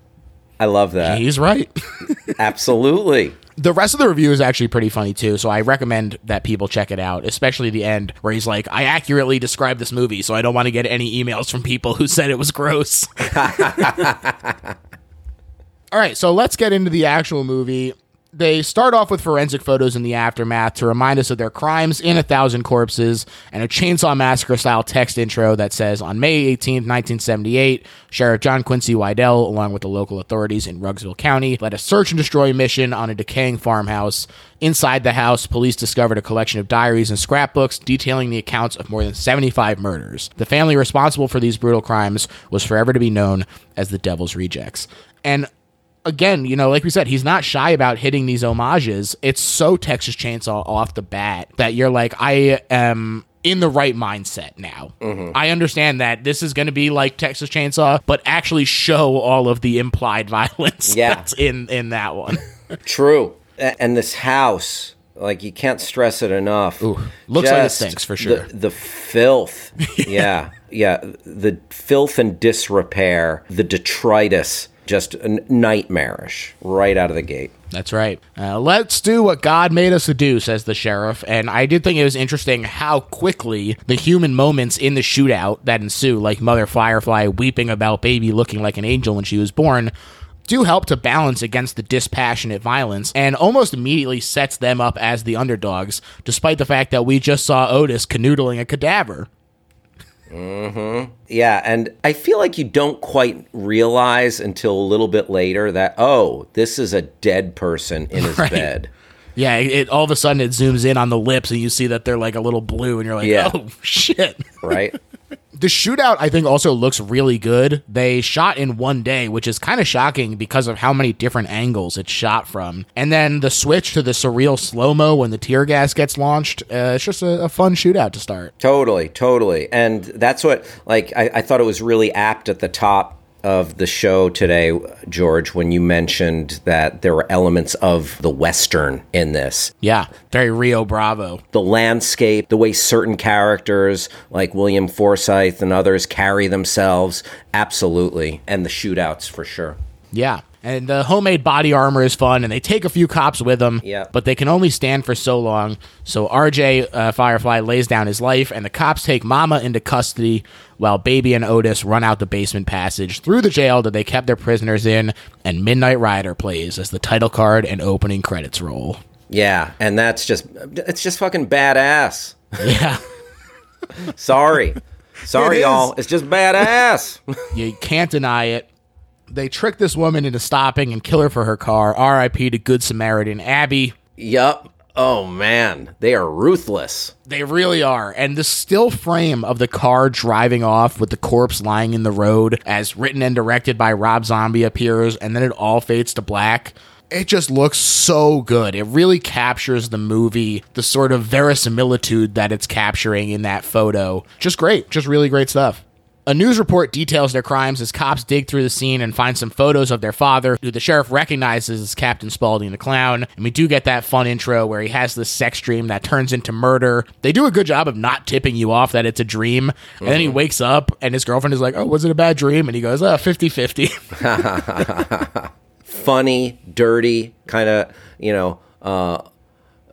I love that. He's right. Absolutely. the rest of the review is actually pretty funny too, so I recommend that people check it out, especially the end where he's like, I accurately described this movie, so I don't want to get any emails from people who said it was gross. All right, so let's get into the actual movie. They start off with forensic photos in the aftermath to remind us of their crimes in A Thousand Corpses and a Chainsaw Massacre style text intro that says On May 18, 1978, Sheriff John Quincy Wydell, along with the local authorities in Ruggsville County, led a search and destroy mission on a decaying farmhouse. Inside the house, police discovered a collection of diaries and scrapbooks detailing the accounts of more than 75 murders. The family responsible for these brutal crimes was forever to be known as the Devil's Rejects. And again, you know, like we said, he's not shy about hitting these homages. It's so Texas Chainsaw off the bat that you're like, I am in the right mindset now. Mm-hmm. I understand that this is going to be like Texas Chainsaw, but actually show all of the implied violence Yeah. that's in in that one. True. And this house, like you can't stress it enough. Ooh, looks like it Just stinks for sure. The, the filth. yeah. Yeah. The filth and disrepair, the detritus, just nightmarish right out of the gate. That's right. Uh, let's do what God made us to do, says the sheriff. And I did think it was interesting how quickly the human moments in the shootout that ensue, like Mother Firefly weeping about baby looking like an angel when she was born, do help to balance against the dispassionate violence and almost immediately sets them up as the underdogs, despite the fact that we just saw Otis canoodling a cadaver. Mm-hmm. Yeah, and I feel like you don't quite realize until a little bit later that oh, this is a dead person in his Right. bed. Yeah, it, it- all of a sudden it zooms in on the lips and you see that they're like a little blue and you're like, Yeah. oh shit. Right? The shootout, I think, also looks really good. They shot in one day, which is kind of shocking because of how many different angles it's shot from. And then the switch to the surreal slow mo when the tear gas gets launched. Uh, it's just a, a fun shootout to start. Totally, totally. And that's what, like, I, I thought it was really apt at the top of the show today, George, when you mentioned that there were elements of the Western in this. Yeah, very Rio Bravo. The landscape, the way certain characters like William Forsythe and others carry themselves, absolutely. And the shootouts for sure. Yeah. And the homemade body armor is fun, and they take a few cops with them, Yeah. but they can only stand for so long. So RJ uh, Firefly lays down his life, and the cops take Mama into custody while Baby and Otis run out the basement passage through the jail that they kept their prisoners in, and Midnight Rider plays as the title card and opening credits roll. Yeah, and that's just, it's just fucking badass. Yeah. Sorry. Sorry, It y'all. It's just badass. you can't deny it. They trick this woman into stopping and kill her for her car. RIP to Good Samaritan Abby. yup. Oh, man. They are ruthless. They really are. And the still frame of the car driving off with the corpse lying in the road, as written and directed by Rob Zombie, appears, and then it all fades to black. It just looks so good. It really captures the movie, the sort of verisimilitude that it's capturing in that photo. Just great. Just really great stuff. A news report details their crimes as cops dig through the scene and find some photos of their father, who the sheriff recognizes as Captain Spaulding the Clown. And we do get that fun intro where he has this sex dream that turns into murder. They do a good job of not tipping you off that it's a dream. And then he wakes up and his girlfriend is like, Oh, was it a bad dream? And he goes, Oh, 50 50. funny, dirty, kind of, you know, uh,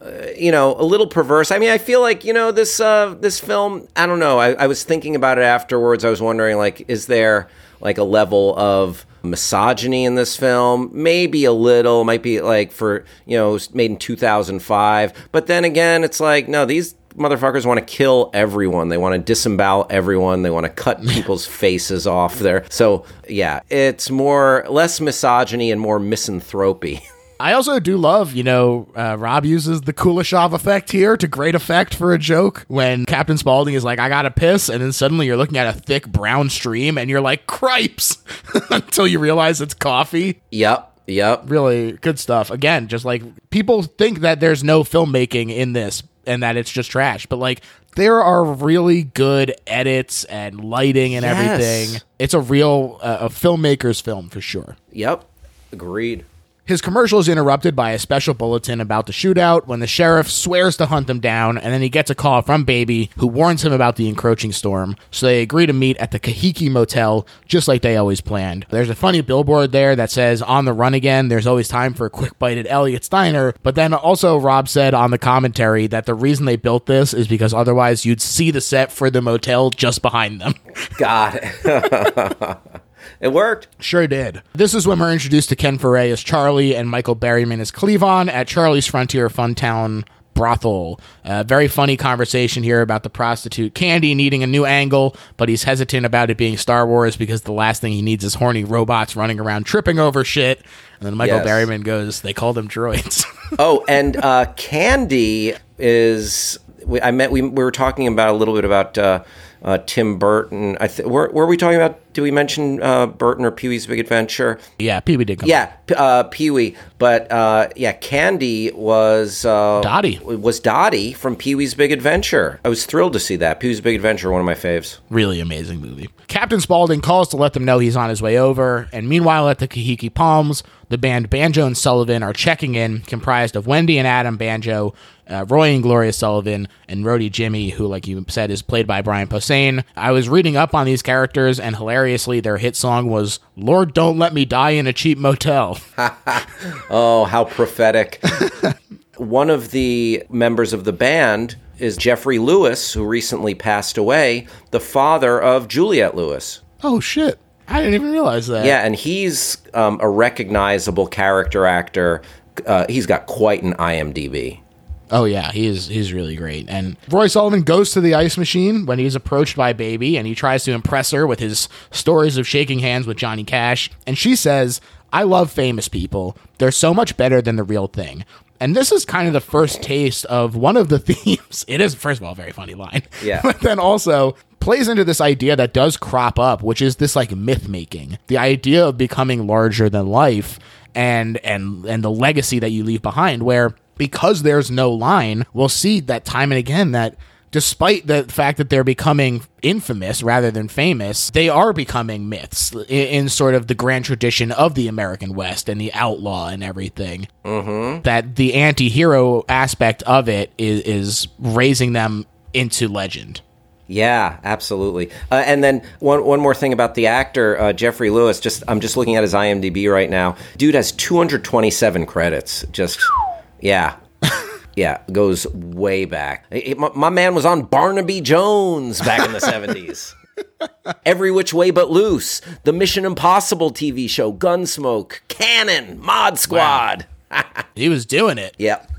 uh, you know, a little perverse. I mean, I feel like you know this uh, this film. I don't know. I, I was thinking about it afterwards. I was wondering, like, is there like a level of misogyny in this film? Maybe a little. Might be like for you know, it was made in two thousand five. But then again, it's like no, these motherfuckers want to kill everyone. They want to disembowel everyone. They want to cut people's faces off there. So yeah, it's more less misogyny and more misanthropy. I also do love, you know, uh, Rob uses the Kuleshov effect here to great effect for a joke when Captain Spaulding is like, I gotta piss, and then suddenly you're looking at a thick brown stream and you're like, cripes, until you realize it's coffee. yep, yep. Really good stuff. Again, just like people think that there's no filmmaking in this and that it's just trash, but like, there are really good edits and lighting and Yes. everything. It's a real uh, a filmmaker's film for sure. Yep. Agreed. His commercial is interrupted by a special bulletin about the shootout when the sheriff swears to hunt them down, and then he gets a call from Baby, who warns him about the encroaching storm. So they agree to meet at the Kahiki Motel, just like they always planned. There's a funny billboard there that says, On the run again, there's always time for a quick bite at Elliot's Diner. But then also, Rob said on the commentary that the reason they built this is because otherwise you'd see the set for the motel just behind them. Got it. it worked. Sure did. This is when we're introduced to Ken Foree as Charlie and Michael Berryman as Cleavon at Charlie's Frontier Funtown brothel. Uh, very funny conversation here about the prostitute Candy needing a new angle, but he's hesitant about it being Star Wars because the last thing he needs is horny robots running around tripping over shit. And then Michael Yes. Berryman goes, "They call them droids." Oh, and uh, Candy is. We, I met. We, we were talking about a little bit about uh, uh, Tim Burton. I th- were, were we talking about? Did we mention uh, Burton or Pee Wee's Big Adventure? yeah, Pee-wee did come. Yeah, uh, Pee Wee. But uh, yeah, Candy was uh, Dottie. Was Dottie from Pee Wee's Big Adventure? I was thrilled to see that. Pee Wee's Big Adventure, one of my faves. Really amazing movie. Captain Spaulding calls to let them know he's on his way over, and meanwhile at the Kahiki Palms, the band Banjo and Sullivan are checking in, comprised of Wendy and Adam Banjo, uh, Roy and Gloria Sullivan, and Roadie Jimmy, who, like you said, is played by Brian Posehn. I was reading up on these characters, and hilariously, their hit song was "Lord, Don't Let Me Die in a Cheap Motel." oh, how prophetic! One of the members of the band is Geoffrey Lewis, who recently passed away, the father of Juliette Lewis. Oh shit! I didn't even realize that. Yeah, and he's um, a recognizable character actor. Uh, he's got quite an IMDb. Oh yeah, he is he's really great. And Roy Sullivan goes to the ice machine when he's approached by Baby and he tries to impress her with his stories of shaking hands with Johnny Cash. And she says, I love famous people. They're so much better than the real thing. And this is kind of the first taste of one of the themes. It is, first of all, a very funny line. Yeah. But then also plays into this idea that does crop up, which is this like myth making. The idea of becoming larger than life and and and the legacy that you leave behind where because there's no line, we'll see that time and again that despite the fact that they're becoming infamous rather than famous, they are becoming myths in, in sort of the grand tradition of the American West and the outlaw and everything. Mm-hmm. That the anti hero aspect of it is, is raising them into legend. Yeah, absolutely. Uh, and then one one more thing about the actor uh, Geoffrey Lewis. Just I'm just looking at his IMDb right now. Dude has 227 credits. Just yeah. Yeah, goes way back. My, my, man was on Barnaby Jones back in the 70s. Every Which Way But Loose, the Mission Impossible TV show, Gunsmoke, Cannon, Mod Squad. Wow. he was doing it. Yep.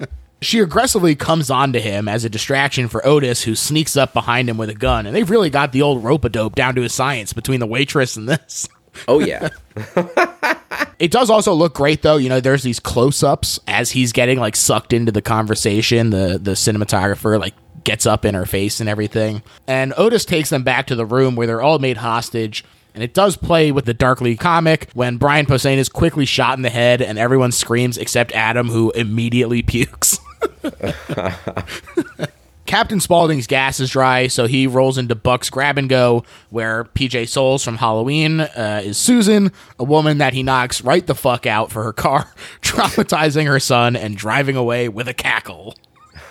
she aggressively comes onto him as a distraction for Otis, who sneaks up behind him with a gun. And they've really got the old rope a dope down to a science between the waitress and this. Oh, yeah. it does also look great though. You know, there's these close-ups as he's getting like sucked into the conversation. The the cinematographer like gets up in her face and everything. And Otis takes them back to the room where they're all made hostage. And it does play with the darkly comic when Brian Posehn is quickly shot in the head and everyone screams except Adam, who immediately pukes. Captain Spaulding's gas is dry, so he rolls into Buck's Grab and Go, where PJ Soles from Halloween uh, is Susan, a woman that he knocks right the fuck out for her car, traumatizing her son and driving away with a cackle.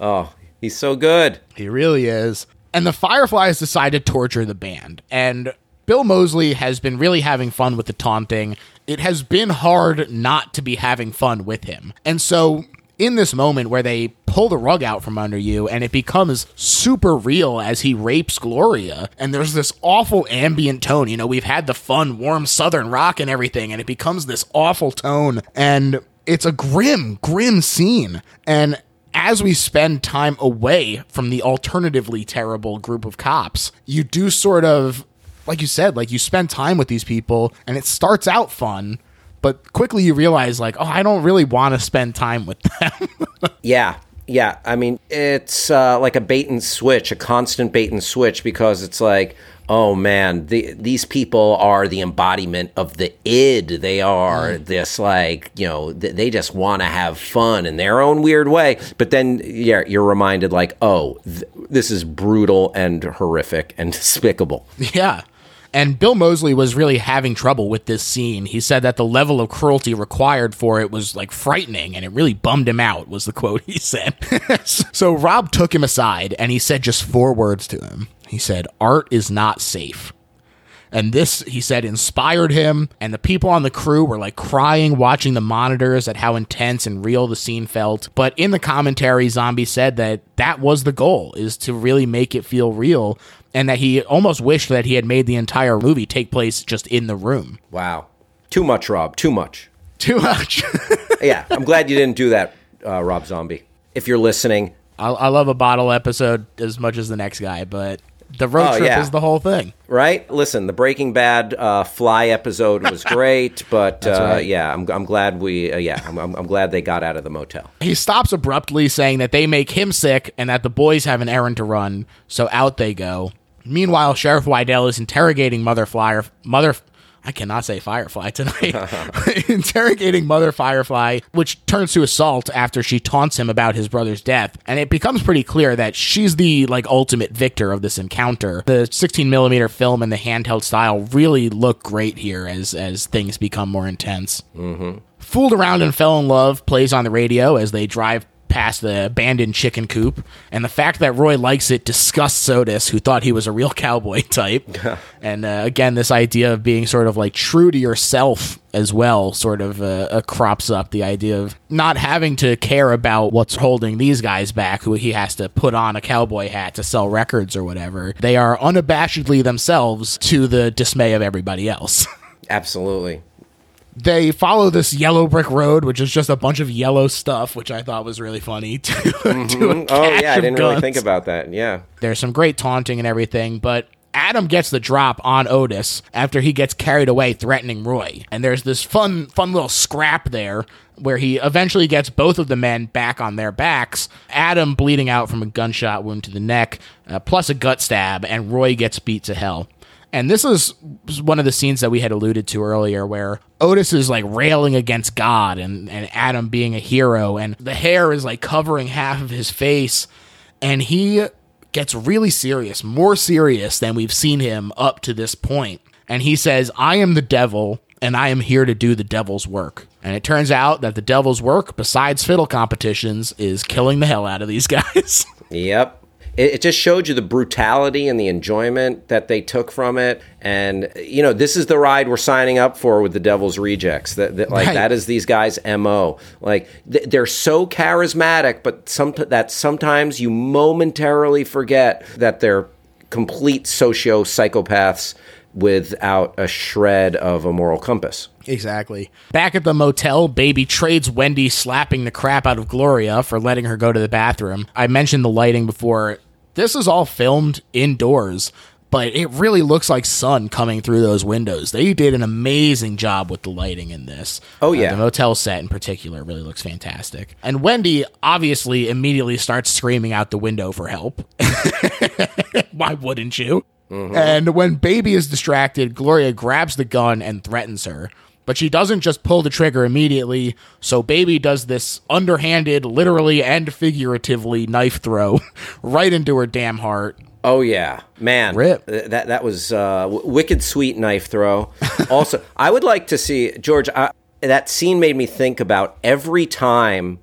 oh, he's so good. He really is. And the Fireflies decide to torture the band. And Bill Moseley has been really having fun with the taunting. It has been hard not to be having fun with him. And so in this moment where they pull the rug out from under you and it becomes super real as he rapes Gloria and there's this awful ambient tone. You know, we've had the fun, warm southern rock and everything and it becomes this awful tone and it's a grim, grim scene. And as we spend time away from the alternatively terrible group of cops, you do sort of like you said, like you spend time with these people and it starts out fun, but quickly you realize like oh i don't really want to spend time with them. Yeah yeah i mean it's uh, like a bait and switch a constant bait and switch because it's like oh man the, these people are the embodiment of the id they are. Mm. this like you know th- they just want to have fun in their own weird way. But then yeah you're reminded like oh th- this is brutal and horrific and despicable. Yeah and Bill Moseley was really having trouble with this scene. He said that the level of cruelty required for it was like frightening and it really bummed him out, was the quote he said. so Rob took him aside and he said just four words to him. He said, Art is not safe. And this, he said, inspired him. And the people on the crew were like crying, watching the monitors at how intense and real the scene felt. But in the commentary, Zombie said that that was the goal, is to really make it feel real and that he almost wished that he had made the entire movie take place just in the room. Wow. Too much, Rob. Too much. Too much. yeah, I'm glad you didn't do that, uh, Rob Zombie. If you're listening, I, I, love a bottle episode as much as the next guy, but the road oh, trip yeah. is the whole thing. Right? Listen, the Breaking Bad uh, fly episode was great, but uh, right. yeah, I'm, I'm, glad we, uh, yeah, I'm, I'm, glad they got out of the motel. He stops abruptly, saying that they make him sick and that the boys have an errand to run, so out they go. Meanwhile, Sheriff Wydell is interrogating Mother Flyer, Mother I cannot say Firefly tonight, interrogating Mother Firefly, which turns to assault after she taunts him about his brother's death. And it becomes pretty clear that she's the like ultimate victor of this encounter. The 16 millimeter film and the handheld style really look great here as as things become more intense. Mm-hmm. Fooled Around and Fell in Love plays on the radio as they drive past the abandoned chicken coop, and the fact that Roy likes it disgusts Otis, who thought he was a real cowboy type. and uh, again, this idea of being sort of like true to yourself as well sort of uh, uh, crops up. The idea of not having to care about what's holding these guys back, who he has to put on a cowboy hat to sell records or whatever. They are unabashedly themselves to the dismay of everybody else. Absolutely they follow this yellow brick road, which is just a bunch of yellow stuff, which I thought was really funny. To, mm-hmm. to oh yeah, I didn't guns. really think about that. Yeah, there's some great taunting and everything, but Adam gets the drop on Otis after he gets carried away threatening Roy. And there's this fun fun little scrap there where he eventually gets both of the men back on their backs. Adam bleeding out from a gunshot wound to the neck, uh, plus a gut stab, and Roy gets beat to hell. And this is one of the scenes that we had alluded to earlier where Otis is like railing against God and, and Adam being a hero, and the hair is like covering half of his face. And he gets really serious, more serious than we've seen him up to this point. And he says, I am the devil, and I am here to do the devil's work. And it turns out that the devil's work, besides fiddle competitions, is killing the hell out of these guys. Yep it, it, just showed you the brutality and the enjoyment that they took from it. And you know, this is the ride we're signing up for with the Devil's Rejects. That, that like right. that is these guys' mo. Like th- they're so charismatic, but some that sometimes you momentarily forget that they're complete socio psychopaths without a shred of a moral compass. Exactly. Back at the motel, Baby trades Wendy slapping the crap out of Gloria for letting her go to the bathroom. I mentioned the lighting before. This is all filmed indoors, but it really looks like sun coming through those windows. They did an amazing job with the lighting in this. Oh, yeah. Uh, the motel set in particular really looks fantastic. And Wendy obviously immediately starts screaming out the window for help. Why wouldn't you? Mm-hmm. And when Baby is distracted, Gloria grabs the gun and threatens her. But she doesn't just pull the trigger immediately, so Baby does this underhanded, literally and figuratively knife throw right into her damn heart. Oh yeah, man! Rip. That that was uh, wicked sweet knife throw. also, I would like to see George. I, that scene made me think about every time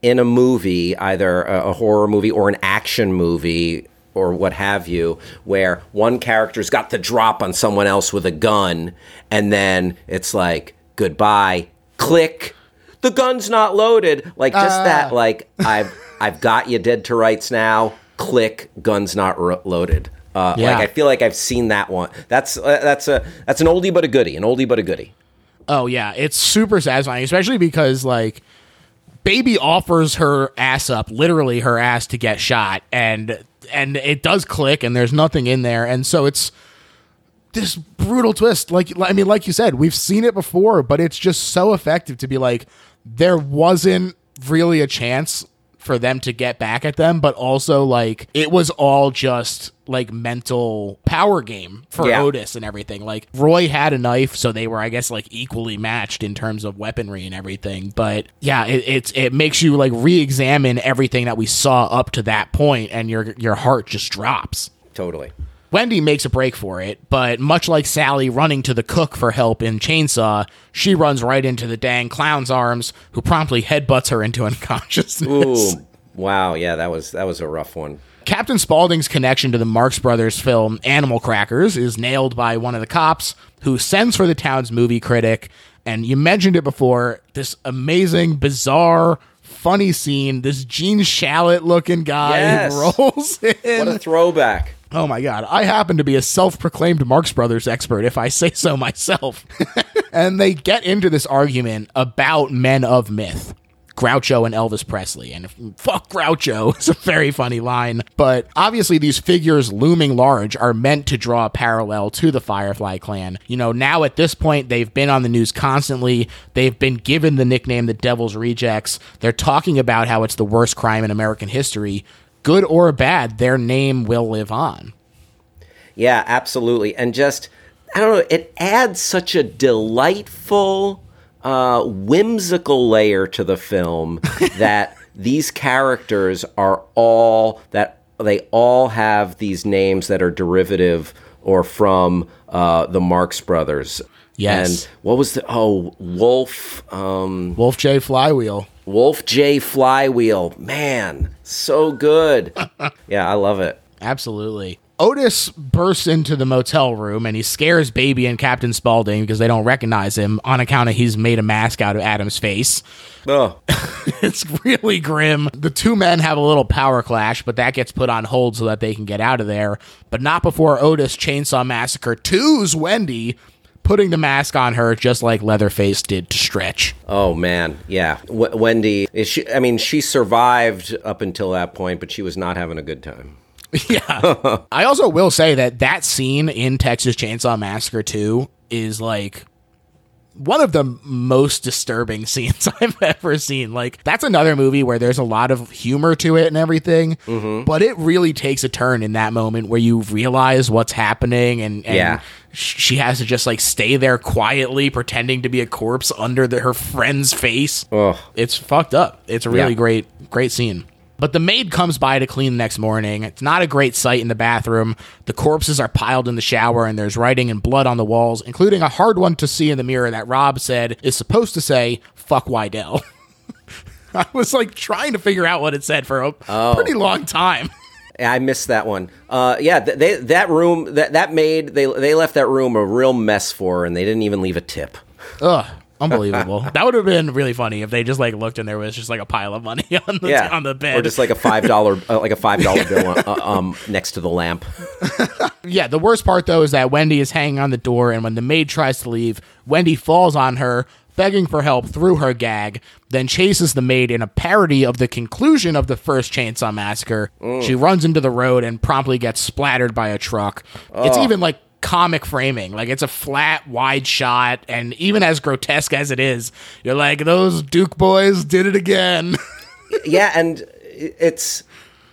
in a movie, either a, a horror movie or an action movie, or what have you, where one character's got the drop on someone else with a gun, and then it's like, goodbye, click, the gun's not loaded. Like just uh. that, like I've I've got you dead to rights now. Click, gun's not ro- loaded. Uh, yeah. Like I feel like I've seen that one. That's uh, that's a that's an oldie but a goodie, an oldie but a goodie. Oh yeah, it's super satisfying, especially because like baby offers her ass up, literally her ass to get shot, and and it does click, and there's nothing in there, and so it's this brutal twist. Like I mean, like you said, we've seen it before, but it's just so effective to be like, there wasn't really a chance for them to get back at them, but also like it was all just like mental power game for yeah. Otis and everything. Like Roy had a knife, so they were, I guess, like equally matched in terms of weaponry and everything. But yeah, it, it's it makes you like re-examine everything that we saw up to that point, and your your heart just drops. Totally. Wendy makes a break for it, but much like Sally running to the cook for help in Chainsaw, she runs right into the dang clown's arms, who promptly headbutts her into unconsciousness. Ooh, wow, yeah, that was that was a rough one. Captain Spaulding's connection to the Marx Brothers film Animal Crackers is nailed by one of the cops who sends for the town's movie critic. And you mentioned it before this amazing, bizarre, funny scene. This Gene Shalit looking guy yes. rolls in. What a throwback. Oh my God. I happen to be a self proclaimed Marx Brothers expert, if I say so myself. and they get into this argument about men of myth. Groucho and Elvis Presley. And fuck Groucho is a very funny line. But obviously, these figures looming large are meant to draw a parallel to the Firefly clan. You know, now at this point, they've been on the news constantly. They've been given the nickname the Devil's Rejects. They're talking about how it's the worst crime in American history good or bad, their name will live on. Yeah, absolutely. And just I don't know, it adds such a delightful, uh, whimsical layer to the film that these characters are all that they all have these names that are derivative or from uh, the Marx Brothers. Yes. And what was the oh Wolf um, Wolf J Flywheel. Wolf J Flywheel. Man, so good. yeah, I love it. Absolutely. Otis bursts into the motel room and he scares Baby and Captain Spaulding because they don't recognize him on account of he's made a mask out of Adam's face. Oh, it's really grim. The two men have a little power clash, but that gets put on hold so that they can get out of there. But not before Otis Chainsaw Massacre 2's Wendy, putting the mask on her just like Leatherface did to Stretch. oh man, yeah. W- Wendy, is she? I mean, she survived up until that point, but she was not having a good time. yeah. I also will say that that scene in Texas Chainsaw Massacre 2 is like one of the most disturbing scenes I've ever seen. Like, that's another movie where there's a lot of humor to it and everything, mm-hmm. but it really takes a turn in that moment where you realize what's happening and, and Yeah. she has to just like stay there quietly pretending to be a corpse under the, her friend's face. Ugh. It's fucked up. It's a really Yeah. great, great scene. But the maid comes by to clean the next morning. It's not a great sight in the bathroom. The corpses are piled in the shower, and there's writing and blood on the walls, including a hard one to see in the mirror that Rob said is supposed to say, fuck Wydell. I was like trying to figure out what it said for a pretty long time. I missed that one. Uh, yeah, they that room that that made they they left that room a real mess for, her, and they didn't even leave a tip. Ugh. Unbelievable. that would have been really funny if they just like looked and there was just like a pile of money on the Yeah, on the bed. or just like a five dollar uh, like a five dollar bill uh, um next to the lamp. Yeah, the worst part though is that Wendy is hanging on the door, and when the maid tries to leave, Wendy falls on her, begging for help through her gag, then chases the maid in a parody of the conclusion of the first Chainsaw Massacre. She runs into the road and promptly gets splattered by a truck. It's even like comic framing. Like it's a flat, wide shot, and even as grotesque as it is, you're like, those Duke boys did it again. yeah, and it's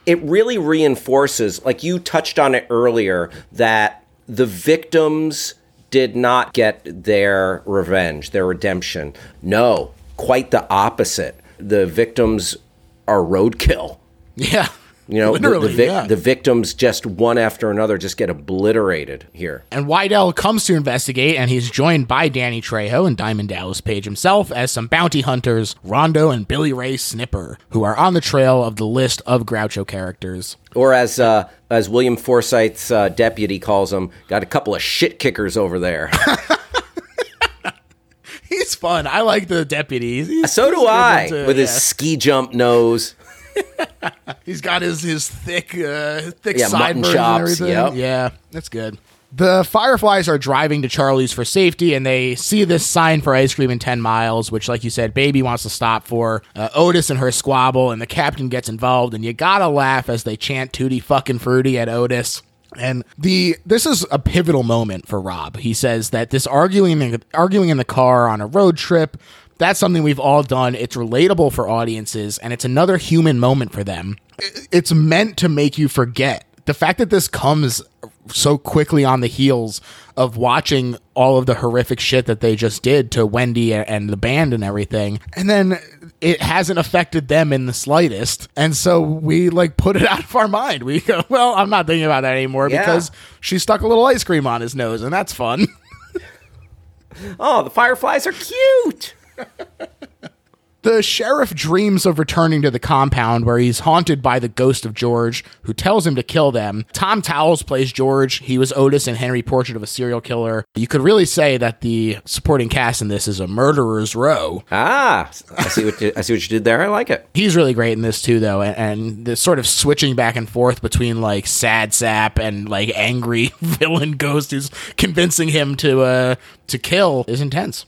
it really reinforces like you touched on it earlier that the victims did not get their revenge, their redemption. No, quite the opposite. The victims are roadkill. yeah. You know, the- the, vic- yeah. the victims just one after another just get obliterated here. And Wydell comes to investigate, and he's joined by Danny Trejo and Diamond Dallas Page himself as some bounty hunters, Rondo and Billy Ray Snapper, who are on the trail of the list of Groucho characters. Or as uh, as William Forsythe's uh, deputy calls them, got a couple of shit kickers over there. He's fun. I like the deputy. He's, so he's do I, with his ski jump nose. He's got his his thick uh, thick Yeah, sideburns and everything. yep. Yeah, that's good. The Fireflies are driving to Charlie's for safety, and they see this sign for ice cream in 10 miles, which, like you said, Baby wants to stop for. Uh, Otis and her squabble, and the captain gets involved, and you gotta laugh as they chant Tootie fucking fruity at Otis. And the this is a pivotal moment for Rob. He says that this arguing in the, arguing in the car on a road trip, that's something we've all done. It's relatable for audiences, and it's another human moment for them. It's meant to make you forget the fact that this comes so quickly on the heels of watching all of the horrific shit that they just did to Wendy and the band and everything. And then it hasn't affected them in the slightest. And so we like put it out of our mind. We go, well, I'm not thinking about that anymore Yeah. because she stuck a little ice cream on his nose and that's fun. Oh, the fireflies are cute. The sheriff dreams of returning to the compound where he's haunted by the ghost of George, who tells him to kill them. Tom Towles plays George. He was Otis in Henry Portrait of a Serial Killer. You could really say that the supporting cast in this is a murderer's row. Ah, I see what you, I see what you did there. I like it. He's really great in this too, though, and, and the sort of switching back and forth between like sad sap and like angry villain ghost who's convincing him to uh to kill is intense.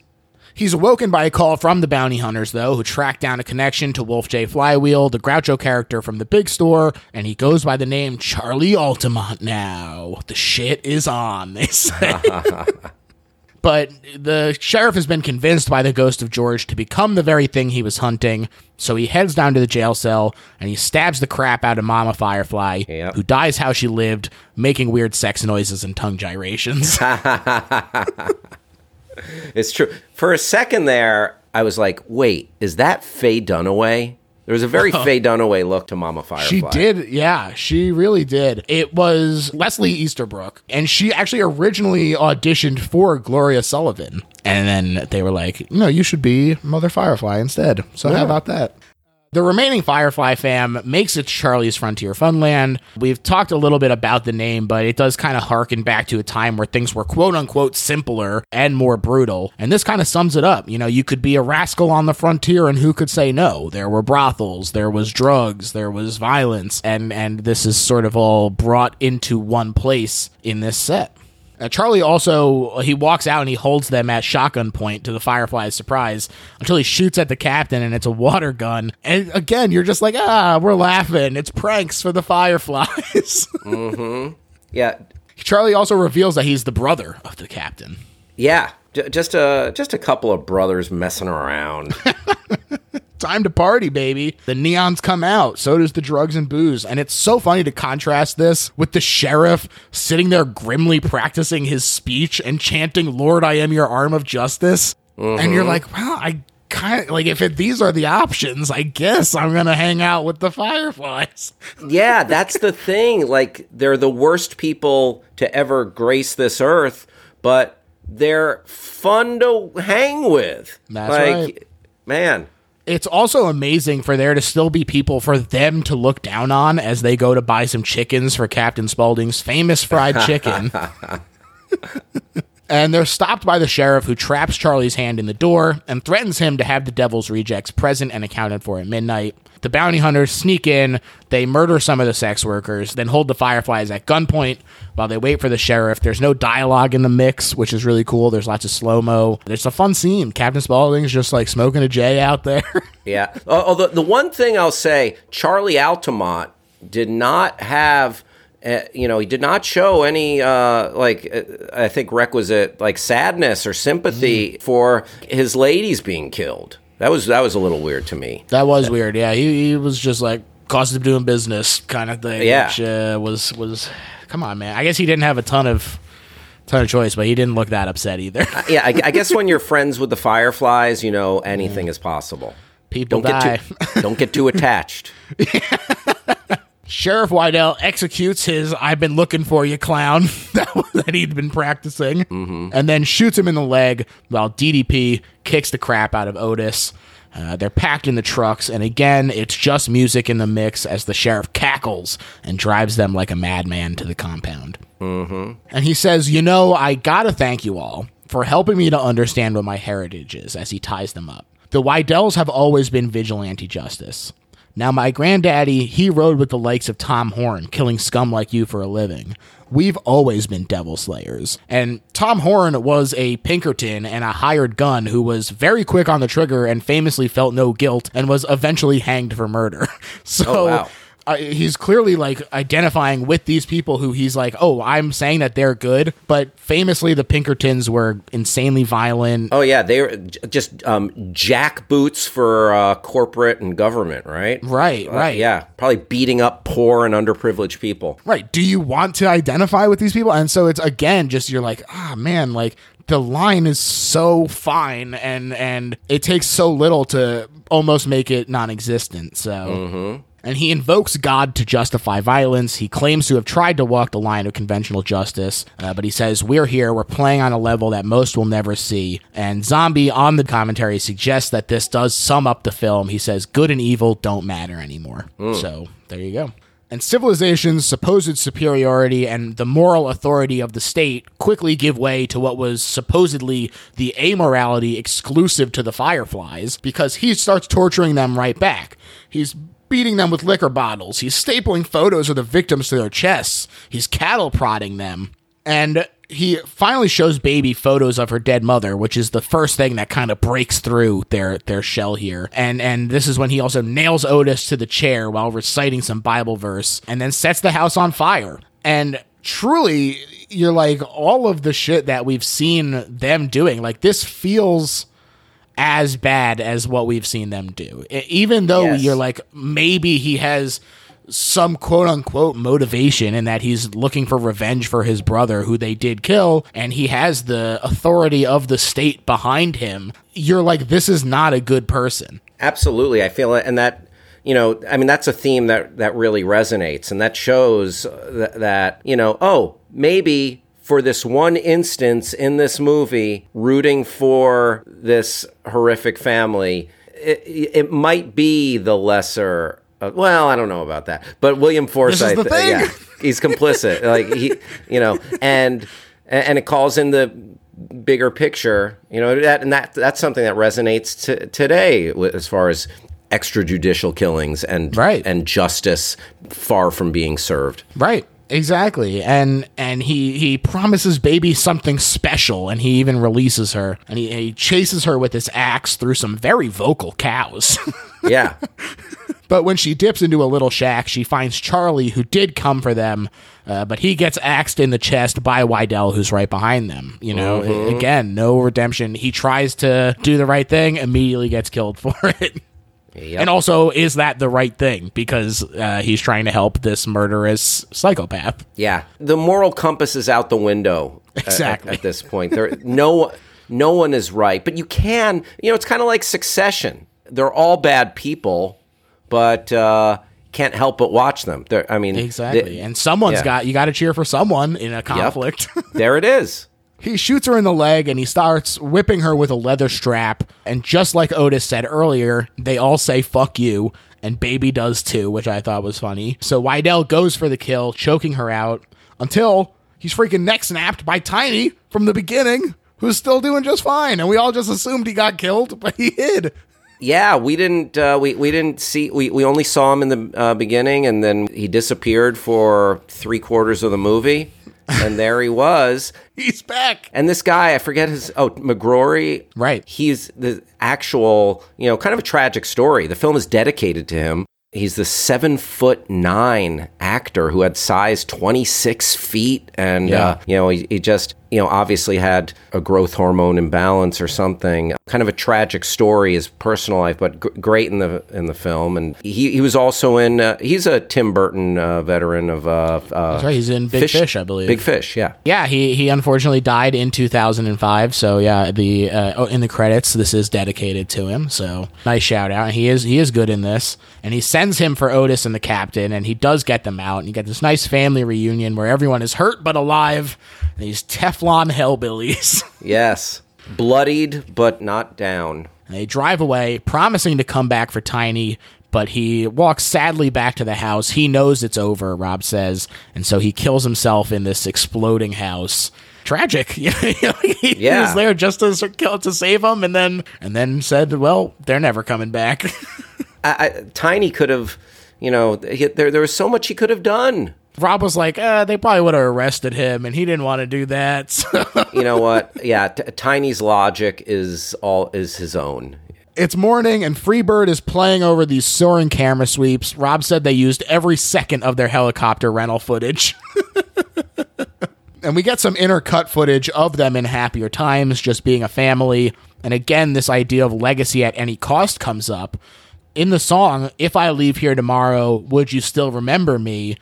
He's awoken by a call from the bounty hunters, though, who track down a connection to Wolf J. Flywheel, the Groucho character from the big store, and he goes by the name Charlie Altamont now. The shit is on, they say. But the sheriff has been convinced by the ghost of George to become the very thing he was hunting. So he heads down to the jail cell and he stabs the crap out of Mama Firefly, Yep. who dies how she lived, making weird sex noises and tongue gyrations. It's true. For a second there, I was like, wait, is that Faye Dunaway? There was a very Faye Dunaway look to Mama Firefly. She did, yeah, she really did. It was Leslie Easterbrook, and she actually originally auditioned for Gloria Sullivan. And then they were like, no, you should be Mother Firefly instead. So how about that? The remaining Firefly fam makes it Charlie's Frontier Funland. We've talked a little bit about the name, but it does kind of harken back to a time where things were quote unquote simpler and more brutal. And this kind of sums it up. You know, you could be a rascal on the frontier and who could say no? There were brothels, there was drugs, there was violence, and and this is sort of all brought into one place in this set. Uh, Charlie also he walks out and he holds them at shotgun point to the Firefly's surprise until he shoots at the captain and it's a water gun. And again, you're just like, ah, we're laughing. It's pranks for the Fireflies. Mm-hmm. Yeah, Charlie also reveals that he's the brother of the captain. yeah. J- just a just a couple of brothers messing around. Time to party, baby. The neons come out. So does the drugs and booze. And it's so funny to contrast this with the sheriff sitting there grimly practicing his speech and chanting, Lord, I am your arm of justice. And you're uh-huh. like, well, I kind of like if it, these are the options, I guess I'm going to hang out with the Fireflies. yeah, that's the thing. Like they're the worst people to ever grace this earth, but they're fun to hang with. That's like, right. Man, It's also amazing for there to still be people for them to look down on as they go to buy some chickens for Captain Spaulding's famous fried chicken. and they're stopped by the sheriff who traps Charlie's hand in the door and threatens him to have the devil's rejects present and accounted for at midnight. The bounty hunters sneak in, they murder some of the sex workers, then hold the fireflies at gunpoint while they wait for the sheriff. There's no dialogue in the mix, which is really cool. There's lots of slow mo. There's a fun scene. Captain Spaulding's just like smoking a J out there. Yeah. Although the one thing I'll say, Charlie Altamont did not have, uh, you know, he did not show any uh, like uh, I think requisite like sadness or sympathy for his ladies being killed. That was that was a little weird to me. That was weird. Yeah, he, he was just like cost of doing business kind of thing. Yeah. which uh, was was come on, man. I guess he didn't have a ton of ton of choice, but he didn't look that upset either. Yeah, I, I guess when you're friends with the Fireflies, you know anything is possible. People Don't die. get too don't get too attached. Sheriff Wydell executes his "I've been looking for you, clown" that, he'd been practicing, and then shoots him in the leg while DDP kicks the crap out of Otis. Uh, they're packed in the trucks, and again, it's just music in the mix as the sheriff cackles and drives them like a madman to the compound. Mm-hmm. And he says, You know, I gotta thank you all for helping me to understand what my heritage is as he ties them up. The Wydells have always been vigilante justice. Now, my granddaddy, he rode with the likes of Tom Horn, killing scum like you for a living. We've always been devil slayers. And Tom Horn was a Pinkerton and a hired gun who was very quick on the trigger and famously felt no guilt and was eventually hanged for murder. So Oh, wow. Uh, he's clearly like identifying with these people who he's like, oh, I'm saying that they're good, but famously the Pinkertons were insanely violent. Oh yeah, they were just um, jack boots for uh, corporate and government, right? Right, Uh, right. yeah, probably beating up poor and underprivileged people. Right. Do you want to identify with these people? And so it's again just you're like, ah man, like the line is so fine and and it takes so little to almost make it non-existent. So and he invokes God to justify violence. He claims to have tried to walk the line of conventional justice, uh, but he says, We're here, we're playing on a level that most will never see. And Zombie on the commentary suggests that this does sum up the film. He says, Good and evil don't matter anymore. So there you go. And civilization's supposed superiority and the moral authority of the state quickly give way to what was supposedly the amorality exclusive to the Fireflies because he starts torturing them right back. He's beating them with liquor bottles. He's stapling photos of the victims to their chests. He's cattle prodding them. And he finally shows baby photos of her dead mother, which is the first thing that kind of breaks through their their shell here. And and this is when he also nails Otis to the chair while reciting some Bible verse and then sets the house on fire. And truly, you're like all of the shit that we've seen them doing. Like this feels as bad as what we've seen them do. Even though Yes. you're like maybe he has some quote unquote motivation in that he's looking for revenge for his brother who they did kill and he has the authority of the state behind him. You're like this is not a good person. Absolutely, I feel it, and that you know, I mean, that's a theme that that really resonates, and that shows uh, that, that you know, oh, maybe for this one instance in this movie, rooting for this horrific family, it, it might be the lesser. Uh, well, I don't know about that, but William Forsythe, uh, yeah, he's complicit. like he, you know, and and it calls in the bigger picture. You know that and that that's something that resonates to, today as far as extrajudicial killings and Right. and justice far from being served. Right. Exactly. And and he he promises baby something special and he even releases her and he, he chases her with his axe through some very vocal cows. Yeah, but when she dips into a little shack, she finds Charlie who did come for them, uh, but he gets axed in the chest by Wydell who's right behind them. You know, A- again, no redemption. He tries to do the right thing, immediately gets killed for it. Yep. And also, is that the right thing? Because uh, he's trying to help this murderous psychopath. yeah. The moral compass is out the window. at- Exactly. at, this point. There no no one is right, but you can. You know, it's kind of like Succession. They're all bad people, but uh, can't help but watch them. They're, I mean, Exactly. they- and someone's yeah. got you got to cheer for someone in a conflict. there it is. He shoots her in the leg and he starts whipping her with a leather strap. And just like Otis said earlier, they all say fuck you and Baby does too, which I thought was funny. So Wydell goes for the kill, choking her out until he's freaking neck snapped by Tiny from the beginning, who's still doing just fine. And we all just assumed he got killed, but he hid. Yeah, we didn't. Uh, we we didn't see. We, we only saw him in the uh, beginning, and then he disappeared for three quarters of the movie, and there he was. He's back. And this guy, I forget his. Oh, McGrory. Right. He's the actual. You know, kind of a tragic story. The film is dedicated to him. He's the seven foot nine actor who had size 26 feet. And, Yeah. uh, you know, he, he just, you know, obviously had a growth hormone imbalance or something. Kind of a tragic story, his personal life, but g- great in the in the film. And he, he was also in, uh, he's a Tim Burton uh, veteran of. Uh, uh, right, he's in Big Fish, I believe. Big Fish, yeah. Yeah, he he unfortunately died in 2005. So yeah, the uh, oh, in the credits, this is dedicated to him. So nice shout out. He is he is good in this, and he sends him for Otis and the captain, and he does get them out, and you get this nice family reunion where everyone is hurt but alive. These Teflon hellbillies. Yes. Bloodied, but not down. They drive away, promising to come back for Tiny, but he walks sadly back to the house. He knows it's over, Rob says, and so he kills himself in this exploding house. Tragic. he Yeah. was there just to kill to save him, and then and then said, "Well, they're never coming back." I, I, Tiny could have, you know, he, there there was so much he could have done. Rob was like, uh, "They probably would have arrested him, and he didn't want to do that." So You know what? Yeah, t- Tiny's logic is all is his own. It's morning and Freebird is playing over these soaring camera sweeps. Rob said they used every second of their helicopter rental footage. and we get some intercut footage of them in happier times, just being a family. And again, this idea of legacy at any cost comes up. In the song, If I Leave Here Tomorrow, Would You Still Remember Me?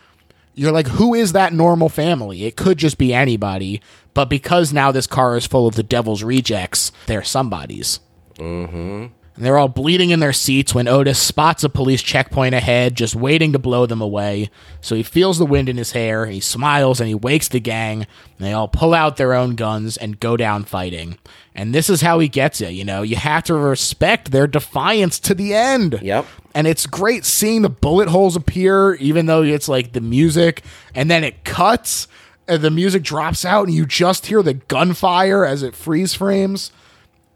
You're like, who is that normal family? It could just be anybody. But because now this car is full of the devil's rejects, they're somebody's. Mm-hmm. And they're all bleeding in their seats when Otis spots a police checkpoint ahead, just waiting to blow them away. So he feels the wind in his hair, he smiles, and he wakes the gang. And they all pull out their own guns and go down fighting. And this is how he gets you, you know? You have to respect their defiance to the end. Yep. And it's great seeing the bullet holes appear, even though it's like the music, and then it cuts, and the music drops out, and you just hear the gunfire as it freeze frames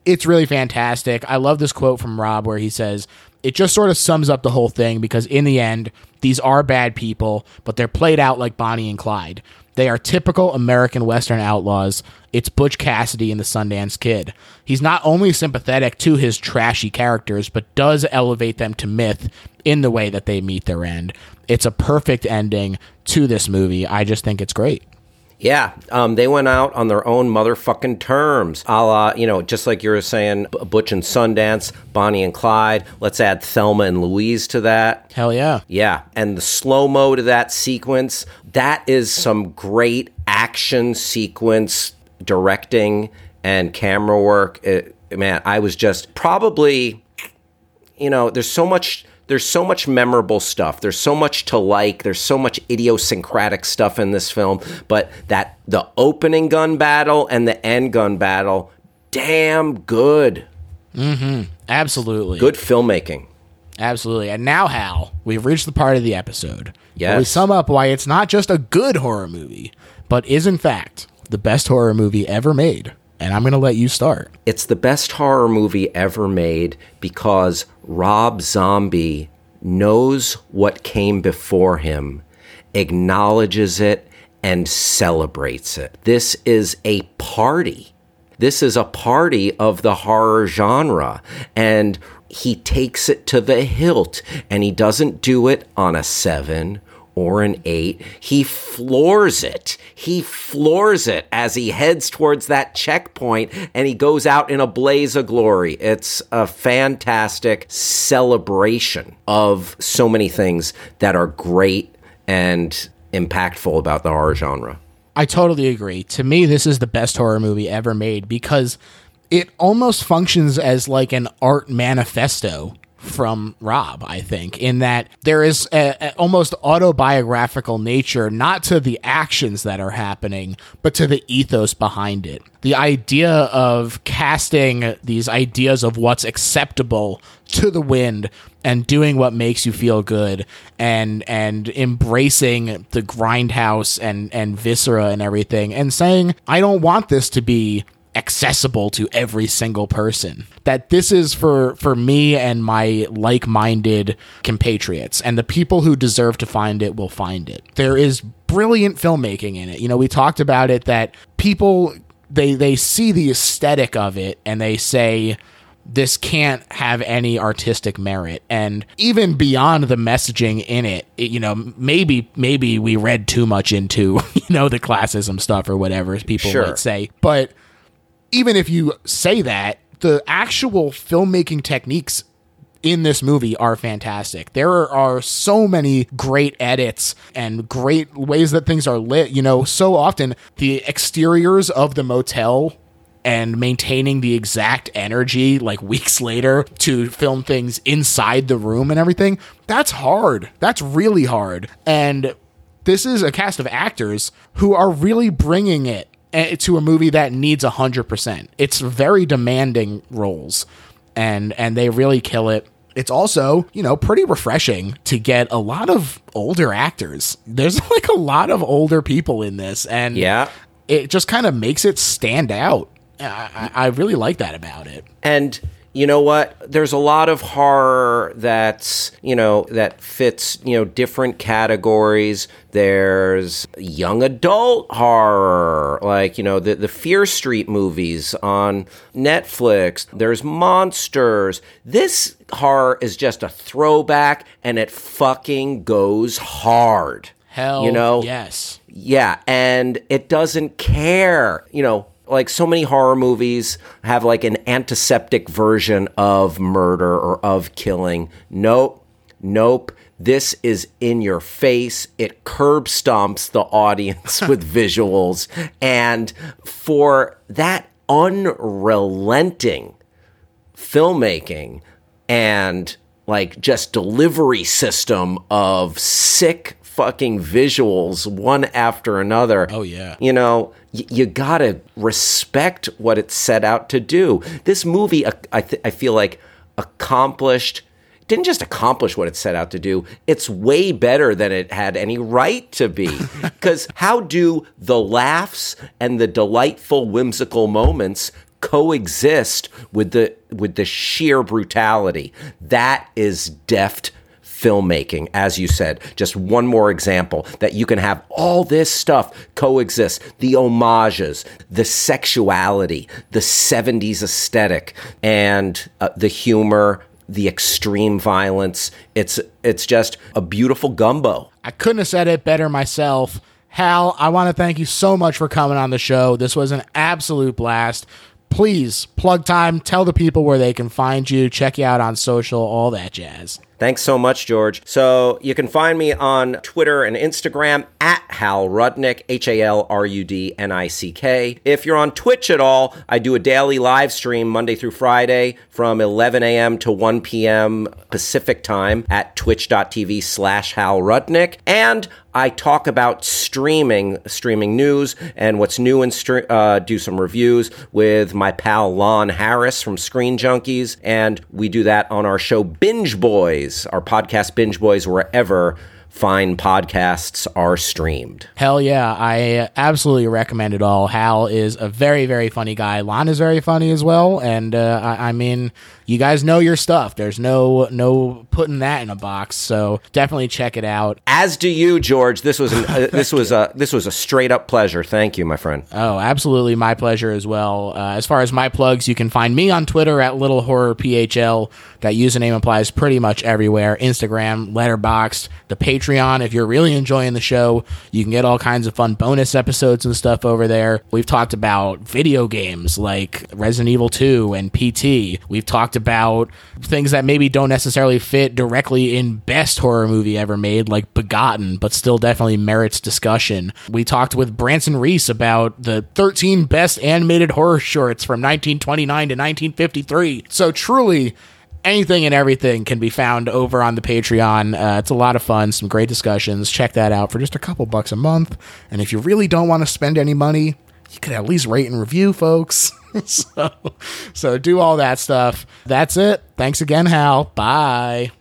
it's really fantastic. I love this quote from Rob where he says, It just sort of sums up the whole thing because in the end, these are bad people, but they're played out like Bonnie and Clyde. They are typical American Western outlaws. It's Butch Cassidy and the Sundance Kid. He's not only sympathetic to his trashy characters, but does elevate them to myth in the way that they meet their end. It's a perfect ending to this movie. I just think it's great. Yeah, um, they went out on their own motherfucking terms, a la, you know, just like you were saying, Butch and Sundance, Bonnie and Clyde. Let's add Thelma and Louise to that. Hell yeah. Yeah, and the slow mo to that sequence, that is some great action sequence directing and camera work. It, man, I was just probably, you know, there's so much there's so much memorable stuff. There's so much to like. There's so much idiosyncratic stuff in this film. But that the opening gun battle and the end gun battle, damn good. Mm-hmm. Absolutely. Good filmmaking. Absolutely. And now, Hal, we've reached the part of the episode where we sum up why it's not just a good horror movie, but is in fact the best horror movie ever made. And I'm going to let you start. It's the best horror movie ever made because Rob Zombie knows what came before him, acknowledges it, and celebrates it. This is a party. This is a party of the horror genre. And he takes it to the hilt, and he doesn't do it on a seven or an eight. He floors it. He floors it as he heads towards that checkpoint and he goes out in a blaze of glory. It's a fantastic celebration of so many things that are great and impactful about the horror genre. I totally agree. To me, this is the best horror movie ever made because it almost functions as like an art manifesto from Rob, I think, in that there is a, a almost autobiographical nature, not to the actions that are happening, but to the ethos behind it. The idea of casting these ideas of what's acceptable to the wind and doing what makes you feel good and and embracing the grindhouse and and viscera and everything and saying I don't want this to be accessible to every single person. That this is for for me and my like-minded compatriots. And the people who deserve to find it will find it. There is brilliant filmmaking in it. You know we talked about it that people they they see the aesthetic of it and they say this can't have any artistic merit. And even beyond the messaging in it, it, you know maybe maybe we read too much into you know the classism stuff or whatever people Sure. might say. But even if you say that the actual filmmaking techniques in this movie are fantastic. There are so many great edits and great ways that things are lit. You know, so often the exteriors of the motel and maintaining the exact energy like weeks later to film things inside the room and everything, that's hard. That's really hard. And this is a cast of actors who are really bringing it Eh, to a movie that needs 100%. It's very demanding roles and and they really kill it. It's also, you know, pretty refreshing to get a lot of older actors. There's like a lot of older people in this and Yeah. it just kind of makes it stand out. I, I I really like that about it. And you know what? There's a lot of horror that's, you know, that fits, you know, different categories. There's young adult horror, like, you know, the, the Fear Street movies on Netflix. There's monsters. This horror is just a throwback and it fucking goes hard. Hell, you know, yes. yeah, and it doesn't care. You know, like so many horror movies have like an antiseptic version of murder or of killing. Nope. Nope. This is in your face. It curb stomps the audience with visuals. And for that unrelenting filmmaking and like just delivery system of sick fucking visuals one after another. Oh, yeah. You know, y- you gotta respect what it set out to do. This movie, uh, I, th- I feel like, accomplished. Didn't just accomplish what it set out to do. It's way better than it had any right to be. Because how do the laughs and the delightful, whimsical moments coexist with the with the sheer brutality? That is deft filmmaking, as you said. Just one more example that you can have all this stuff coexist the homages, the sexuality, the 70s aesthetic, and uh, the humor. The extreme violence. It's it's just a beautiful gumbo. I couldn't have said it better myself. Hal, I want to thank you so much for coming on the show. This was an absolute blast. Please plug time, tell the people where they can find you, check you out on social, all that jazz. Thanks so much, George. So you can find me on Twitter and Instagram at Hal Rudnick, H A L R U D N I C K. If you're on Twitch at all, I do a daily live stream Monday through Friday from 11 a.m. to 1 p.m. Pacific time at twitch.tv slash Hal Rudnick. And I talk about streaming, streaming news, and what's new and stre- uh, do some reviews with my pal Lon Harris from Screen Junkies, and we do that on our show Binge Boys, our podcast Binge Boys, wherever fine podcasts are streamed. Hell yeah, I absolutely recommend it all. Hal is a very, very funny guy. Lon is very funny as well, and uh, I, I mean, you guys know your stuff. There's no no putting that in a box. So definitely check it out. As do you, George. This was an, uh, this was a this was a straight up pleasure. Thank you, my friend. Oh, absolutely, my pleasure as well. Uh, as far as my plugs, you can find me on Twitter at Little Horror PHL. That username applies pretty much everywhere. Instagram, Letterboxd, the Patreon. If you're really enjoying the show, you can get all kinds of fun bonus episodes and stuff over there. We've talked about video games like Resident Evil 2 and PT. We've talked about things that maybe don't necessarily fit directly in best horror movie ever made, like Begotten, but still definitely merits discussion. We talked with Branson Reese about the 13 best animated horror shorts from 1929 to 1953. So truly, anything and everything can be found over on the Patreon. Uh, it's a lot of fun, some great discussions. Check that out for just a couple bucks a month. And if you really don't want to spend any money, you could at least rate and review, folks. so, so do all that stuff. That's it. Thanks again, Hal. Bye.